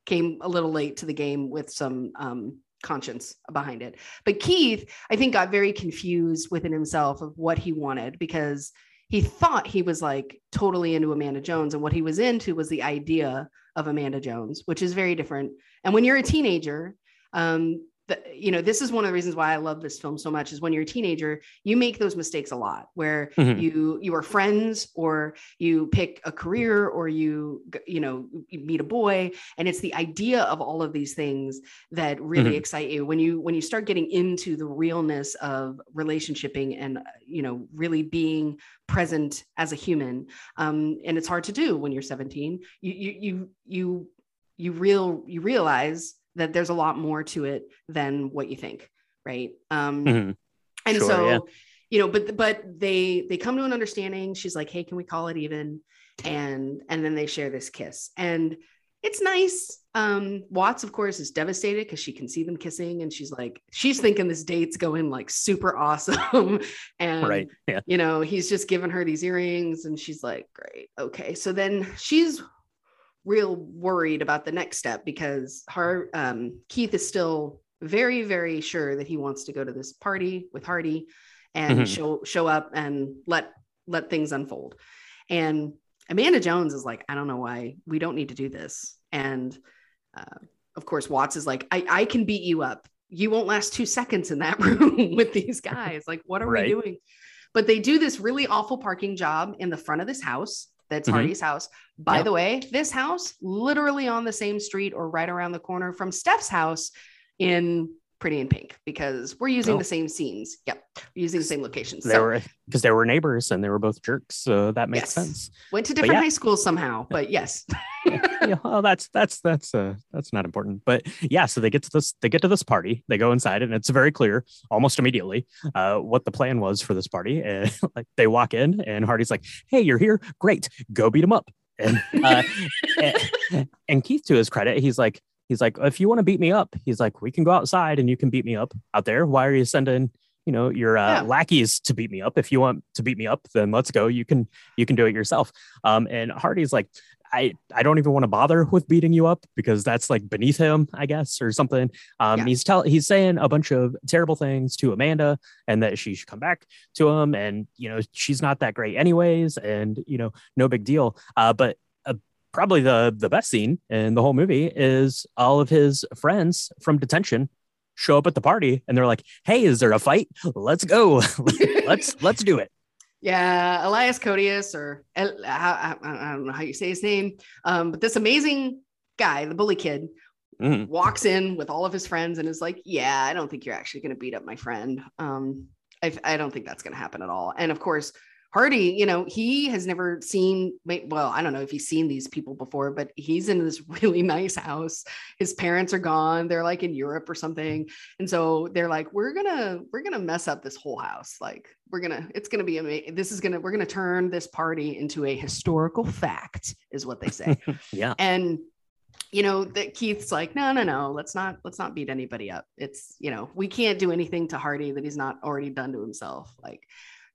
came a little late to the game with some um, conscience behind it but keith i think got very confused within himself of what he wanted because he thought he was like totally into amanda jones and what he was into was the idea of amanda jones which is very different. And when you're a teenager um, the, you know this is one of the reasons why i love this film so much is when you're a teenager you make those mistakes a lot where Mhm. you you are friends or you pick a career or you you know you meet a boy and it's the idea of all of these things that really Mhm. excite you when you when you start getting into the realness of relationshiping and uh, you know really being present as a human um, and it's hard to do when you're 17 you you you you you real you realize that there's a lot more to it than what you think right um Mhm. and Sure, so yeah. you know but but they they come to an understanding she's like hey can we call it even and and then they share this kiss and it's nice um watts of course is devastated because she can see them kissing and she's like she's thinking this date's going like super awesome and right. Yeah. you know, he's just given her these earrings and she's like, great. Okay. So then she's real worried about the next step because her um, Keith is still very, very sure that he wants to go to this party with Hardy and Mhm. show show up and let let things unfold. And Amanda Jones is like, I don't know why we don't need to do this. And uh, of course, Watts is like, I, I can beat you up. You won't last two seconds in that room with these guys. Like, what are Right. we doing? But they do this really awful parking job in the front of this house. That's Mhm. Hardy's house. By Yep. the way, this house literally on the same street or right around the corner from Steff's house in Pretty in Pink because we're using Oh. the same scenes. Yep, we're using the same locations. They So were because they were neighbors and they were both jerks, so that makes Yes. sense. went to different yeah. high schools somehow, but yes. yeah, well, that's that's that's uh that's not important. But yeah, so they get to this they get to this party. They go inside, and it's very clear almost immediately uh, what the plan was for this party. And like they walk in, and Hardy's like, "Hey, you're here. Great, go beat him up." And uh, and, and Keith, to his credit, he's like, he's like, if you want to beat me up, he's like, we can go outside and you can beat me up out there. Why are you sending? You know your uh, Yeah. lackeys to beat me up. If you want to beat me up, then let's go. You can you can do it yourself. Um, and Hardy's like, I, I don't even want to bother with beating you up because that's like beneath him, I guess, or something. Um, Yeah. he's tell he's saying a bunch of terrible things to Amanda and that she should come back to him, and you know she's not that great anyways, and you know no big deal. Uh, but probably the the best scene in the whole movie is all of his friends from detention show up at the party and they're like, "Hey, is there a fight? Let's go, let's let's do it." Yeah, Elias Codius, or El- I, I, I don't know how you say his name, um, but this amazing guy, the bully kid, Mhm. walks in with all of his friends and is like, "Yeah, I don't think you're actually going to beat up my friend. Um, I, I don't think that's going to happen at all." And of course, Hardy, you know, he has never seen. Well, I don't know if he's seen these people before, but he's in this really nice house. His parents are gone; they're like in Europe or something, and so they're like, "We're gonna, we're gonna mess up this whole house. Like, we're gonna, it's gonna be amazing. This is gonna, we're gonna turn this party into a historical fact," is what they say Yeah, and you know that keith's like no no no let's not let's not beat anybody up it's you know we can't do anything to hardy that he's not already done to himself like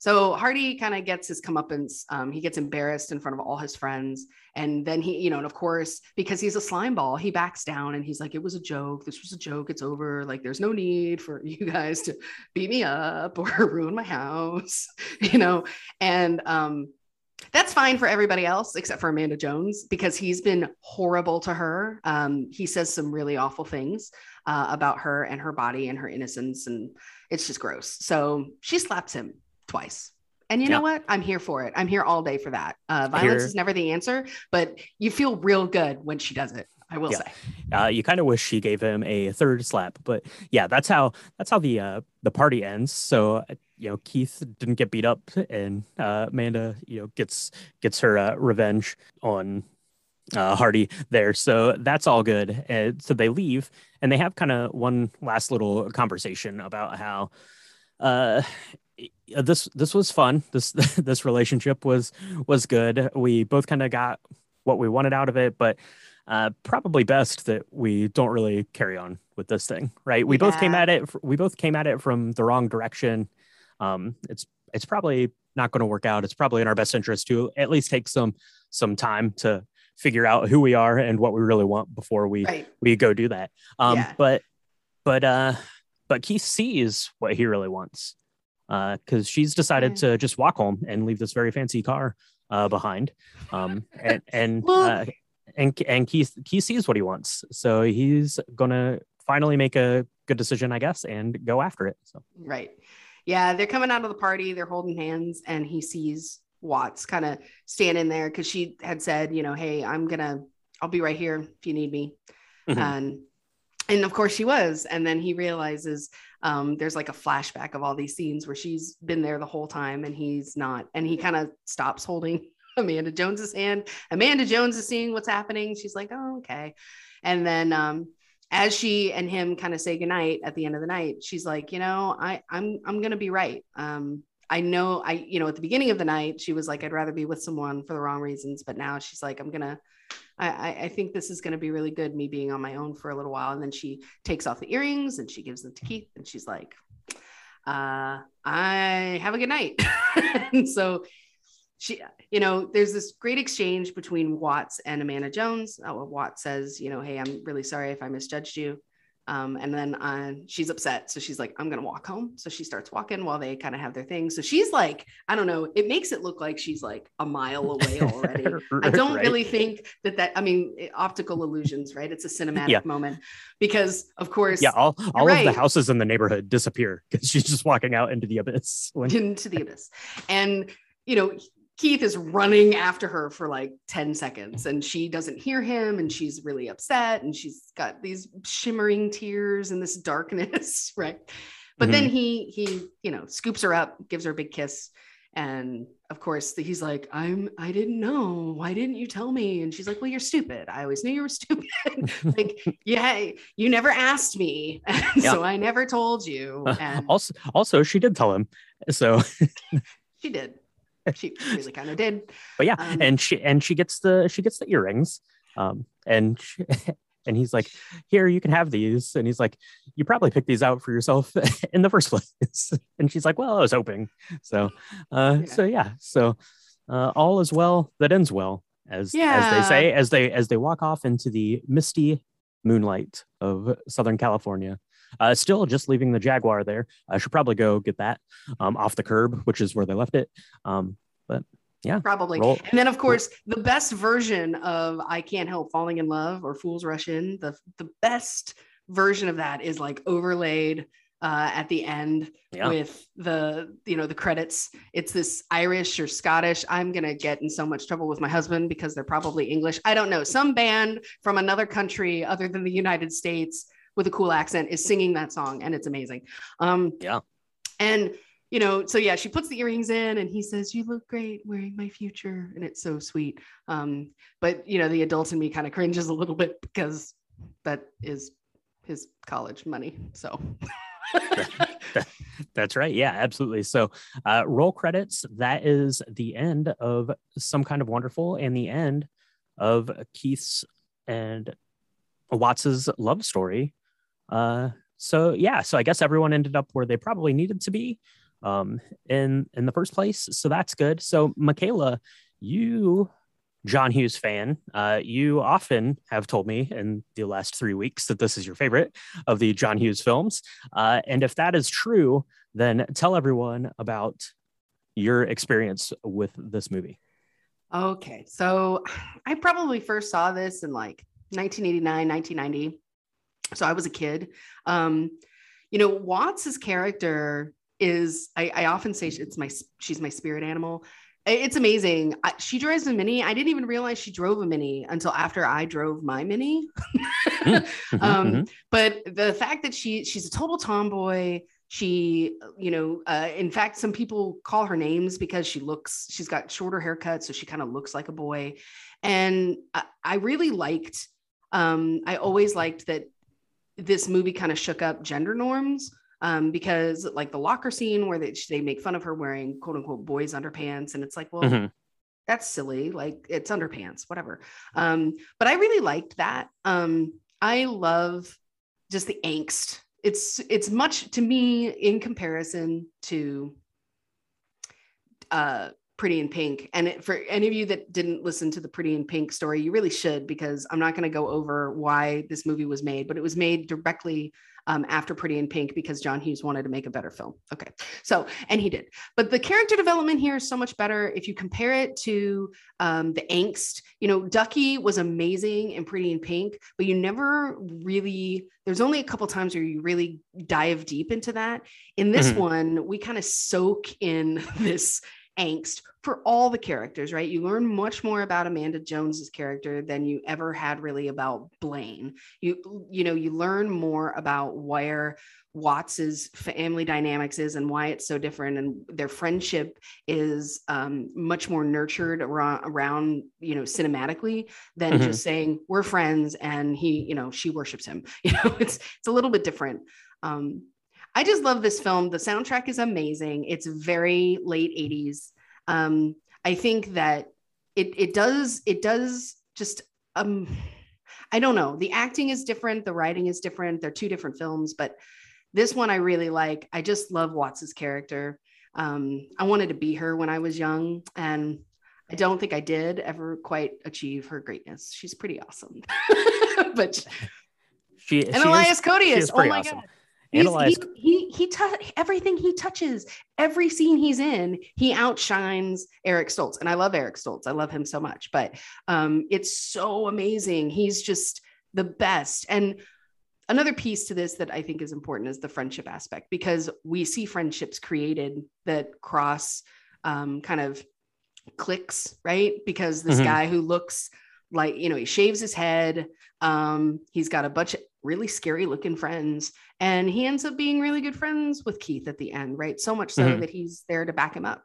so hardy kind of gets his comeuppance um, he gets embarrassed in front of all his friends and then he you know and of course because he's a slime ball he backs down and he's like it was a joke this was a joke it's over like there's no need for you guys to beat me up or ruin my house you know and um that's fine for everybody else except for Amanda Jones because he's been horrible to her. Um, he says some really awful things uh, about her and her body and her innocence, and it's just gross. So she slaps him twice. And you know what? I'm here for it. I'm here all day for that. Uh, violence hear- is never the answer, but you feel real good when she does it. I will Yeah. say. uh, you kind of wish she gave him a third slap, but yeah, that's how that's how the uh, the party ends. So uh, you know, Keith didn't get beat up, and uh, Amanda, you know, gets gets her uh, revenge on uh, Hardy there. So that's all good. And so they leave, and they have kind of one last little conversation about how uh this this was fun. This this relationship was was good. We both kind of got what we wanted out of it but uh probably best that we don't really carry on with this thing right? We both came at it we both came at it from the wrong direction. Um it's it's probably not going to work out. It's probably in our best interest to at least take some some time to figure out who we are and what we really want before we Right. we go do that. Um Yeah. but but uh but keith sees what he really wants uh because she's decided Yeah. to just walk home and leave this very fancy car uh behind um and and uh, and and keith keith sees what he wants so he's gonna finally make a good decision, I guess, and go after it. So Right. Yeah, they're coming out of the party, they're holding hands, and he sees Watts kind of standing there because she had said, you know, hey, I'm gonna, I'll be right here if you need me. Mhm. And and of course she was. And then he realizes um, there's like a flashback of all these scenes where she's been there the whole time and he's not. And he kind of stops holding Amanda Jones's hand. Amanda Jones is seeing what's happening. She's like, oh, okay. And then um, as she and him kind of say goodnight at the end of the night, she's like, you know, I I'm I'm gonna be right. Um, I know I, you know, at the beginning of the night, she was like, I'd rather be with someone for the wrong reasons. But now she's like, I'm gonna I, I- I think this is going to be really good, me being on my own for a little while. And then she takes off the earrings and she gives them to Keith and she's like, uh, I have a good night. and so she, you know, there's this great exchange between Watts and Amanda Jones. Uh, Watts says, you know, hey, I'm really sorry if I misjudged you. Um, and then uh, she's upset. So she's like, I'm going to walk home. So she starts walking while they kind of have their thing. So she's like, I don't know, it makes it look like she's like a mile away already. I don't Right? really think that that. I mean, optical illusions, right? It's a cinematic Yeah. moment because, of course, Yeah, all, all of the houses in the neighborhood disappear because she's just walking out into the abyss. Into the abyss, and you know, Keith is running after her for like ten seconds, and she doesn't hear him, and she's really upset, and she's got these shimmering tears and this darkness, right? But then mm-hmm. he he you know scoops her up, gives her a big kiss. And of course, he's like, "I'm. I didn't know. Why didn't you tell me?" And she's like, "Well, you're stupid. I always knew you were stupid. like, yeah, you never asked me, Yeah. so I never told you." Uh, and also, also, she did tell him. So, she did. She really kind of did. but yeah, Um, and she and she gets the she gets the earrings, um, and she, and he's like, "Here, you can have these," and he's like, "You probably picked these out for yourself in the first place," and she's like, "Well, I was hoping." So, uh, Yeah. so yeah, so uh, all is well that ends well, as as they say, as they as they walk off into the misty moonlight of Southern California. Uh, still just leaving the Jaguar there. I should probably go get that um, off the curb, which is where they left it. Um, but yeah, Probably. roll, And then, of course, the best version of I Can't Help Falling in Love or Fools Rush In, the, the best version of that is like overlaid uh, at the end Yeah. with the, you know, the credits. It's this Irish or Scottish. I'm going to get in so much trouble with my husband because they're probably English. I don't know. Some band from another country other than the United States with a cool accent is singing that song and it's amazing. Um, Yeah. And you know, so yeah, she puts the earrings in and he says, You look great wearing my future. And it's so sweet. Um, but you know, the adult in me kind of cringes a little bit because that is his college money. So That's right. Yeah, absolutely. So, uh, roll credits. That is the end of some kind of wonderful and the end of Keith's and Watts's love story. Uh, so yeah, so I guess everyone ended up where they probably needed to be um, in in the first place. So that's good. So Michaela, you John Hughes fan, uh, you often have told me in the last three weeks that this is your favorite of the John Hughes films. Uh, and if that is true, then tell everyone about your experience with this movie. okay. So I probably first saw this in like 1989, 1990. So I was a kid. Um, you know, Watts's character is I, I often say it's my she's my spirit animal. It's amazing. I, she drives a mini. I didn't even realize she drove a mini until after I drove my mini. Mhm, um, mhm. but the fact that she she's a total tomboy she you know uh, in fact some people call her names because she looks she's got shorter haircut so she kind of looks like a boy and I, I really liked um i always liked that this movie kind of shook up gender norms um, because like the locker scene where they, they make fun of her wearing quote unquote boys underpants and it's like well Mhm. that's silly. Like it's underpants whatever. Um but i really liked that. Um i love just the angst. It's it's much to me in comparison to uh Pretty in Pink. And it, for any of you that didn't listen to the Pretty in Pink story, you really should because I'm not going to go over why this movie was made, but it was made directly um, after Pretty in Pink because John Hughes wanted to make a better film. Okay. So, and he did. But the character development here is so much better. If you compare it to um, the angst, you know, Ducky was amazing in Pretty in Pink, but you never really, there's only a couple times where you really dive deep into that. In this mm-hmm. one, we kind of soak in this angst for all the characters, right? You learn much more about Amanda Jones's character than you ever had really about Blaine. You you know, you learn more about where Watts's family dynamics is and why it's so different, and their friendship is um, much more nurtured around, around you know cinematically than mm-hmm. just saying we're friends and he you know she worships him. You know, it's it's a little bit different. Um, I just love this film. The soundtrack is amazing. It's very late 80s. Um, I think that it it does it does just um I don't know. The acting is different, the writing is different. They're two different films, but this one I really like. I just love Watts's character. Um, I wanted to be her when I was young, and I don't think I did ever quite achieve her greatness. She's pretty awesome, but she and she Elias Koteas. Oh my awesome. god, Analyze. He he, he t- everything he touches, every scene he's in, he outshines Eric Stoltz, and I love Eric Stoltz. I love him so much, but um, it's so amazing. He's just the best. And another piece to this that I think is important is the friendship aspect because we see friendships created that cross um, kind of clicks, right? Because this mm-hmm. guy who looks like you know he shaves his head um he's got a bunch of really scary looking friends and he ends up being really good friends with keith at the end right so much so mm-hmm. that he's there to back him up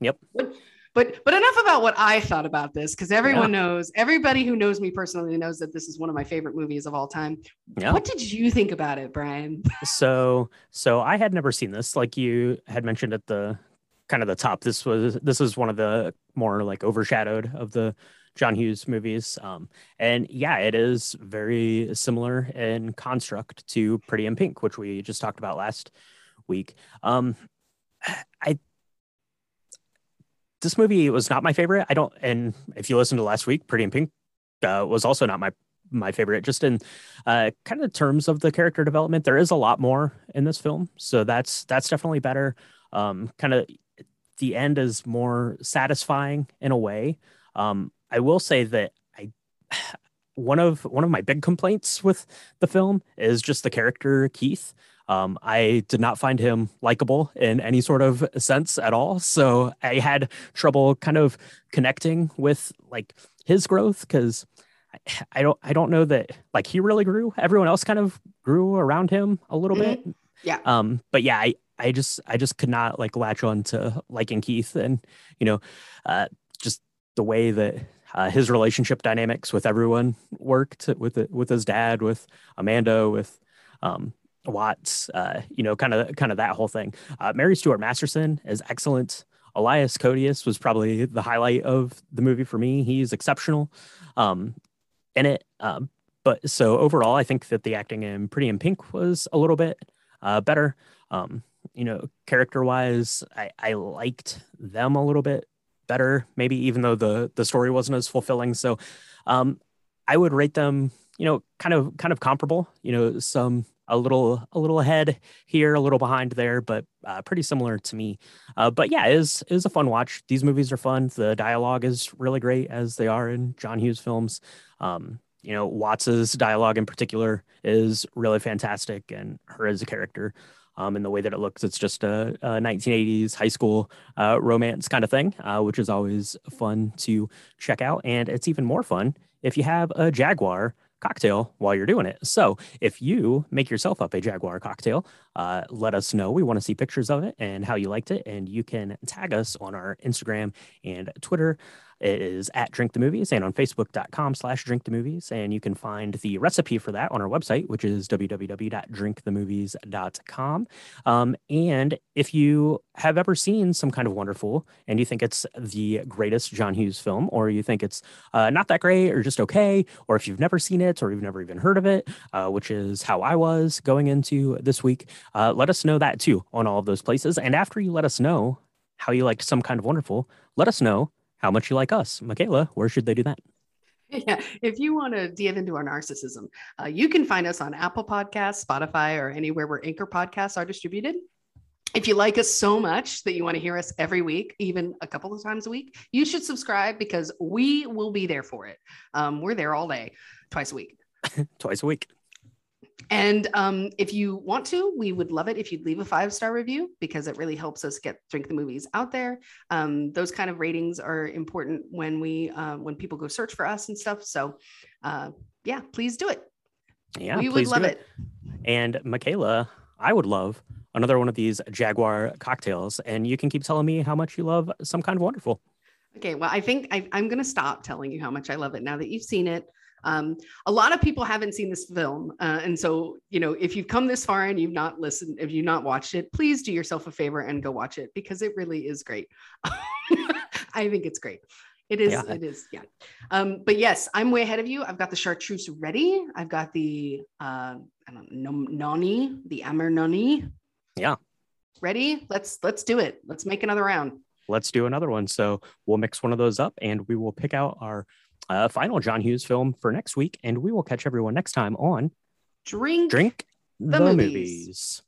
yep but but, but enough about what i thought about this because everyone yeah. knows everybody who knows me personally knows that this is one of my favorite movies of all time yeah. what did you think about it brian so so i had never seen this like you had mentioned at the kind of the top this was this was one of the more like overshadowed of the John Hughes movies. Um, and yeah, it is very similar in construct to Pretty in Pink, which we just talked about last week. Um, I this movie was not my favorite. I don't, and if you listen to last week, Pretty in Pink uh, was also not my my favorite. Just in uh, kind of terms of the character development, there is a lot more in this film, so that's that's definitely better. Um, kind of the end is more satisfying in a way. Um, I will say that I one of one of my big complaints with the film is just the character Keith. Um, I did not find him likable in any sort of sense at all. So I had trouble kind of connecting with like his growth because I, I, don't I don't know that like he really grew. Everyone else kind of grew around him a little mm-hmm. bit. Yeah. Um, but yeah, I I just I just could not like latch on to liking Keith and you know, uh, just the way that uh, his relationship dynamics with everyone worked with it, with his dad, with Amanda, with um, Watts, uh, you know, kind of kind of that whole thing. Uh, Mary Stuart Masterson is excellent. Elias Koteas was probably the highlight of the movie for me. He's exceptional um, in it. Um, but so overall, I think that the acting in Pretty in Pink was a little bit uh, better. Um, you know, character wise, I, I liked them a little bit better, maybe even though the the story wasn't as fulfilling. So um, I would rate them, you know, kind of kind of comparable. You know, some a little a little ahead here, a little behind there, but uh, pretty similar to me. Uh, but yeah, it is is a fun watch. These movies are fun. The dialogue is really great as they are in John Hughes films. Um, you know, Watts's dialogue in particular is really fantastic, and her as a character um, in the way that it looks. It's just a, a 1980s high school uh, romance kind of thing, uh, which is always fun to check out. And it's even more fun if you have a Jaguar cocktail while you're doing it. So if you make yourself up a Jaguar cocktail, uh, let us know. We want to see pictures of it and how you liked it. And you can tag us on our Instagram and Twitter. Is at Drink the Movies and on Facebook.com slash Drink the Movies. And you can find the recipe for that on our website, which is www.drinkthemovies.com. Um, and if you have ever seen some kind of wonderful and you think it's the greatest John Hughes film, or you think it's uh, not that great or just okay, or if you've never seen it or you've never even heard of it, uh, which is how I was going into this week, uh, let us know that too on all of those places. And after you let us know, how you liked Some Kind of Wonderful, let us know how much you like us. Michaela, where should they do that? Yeah, if you want to dive into our narcissism, uh, you can find us on Apple Podcasts, Spotify, or anywhere where Anchor podcasts are distributed. If you like us so much that you want to hear us every week, even a couple of times a week, you should subscribe because we will be there for it. Um, we're there all day, twice a week. Twice a week. And um, if you want to, we would love it if you'd leave a five star review because it really helps us get Drink the Movies out there. Um, those kind of ratings are important when we uh, when people go search for us and stuff. So, uh, yeah, please do it. Yeah, we would love do it. And Michaela, I would love another one of these Jaguar cocktails. And you can keep telling me how much you love Some Kind of Wonderful. Okay, well, I think I, I'm going to stop telling you how much I love it now that you've seen it. Um, a lot of people haven't seen this film, uh, and so you know if you've come this far and you've not listened, if you've not watched it, please do yourself a favor and go watch it because it really is great. I think it's great. It is. Yeah. It is. Yeah. Um, but yes, I'm way ahead of you. I've got the chartreuse ready. I've got the uh, I don't know noni, the Amer noni. Yeah. Ready? Let's let's do it. Let's make another round. Let's do another one. So we'll mix one of those up and we will pick out our uh, final John Hughes film for next week. And we will catch everyone next time on Drink. Drink The the, Movies. movies.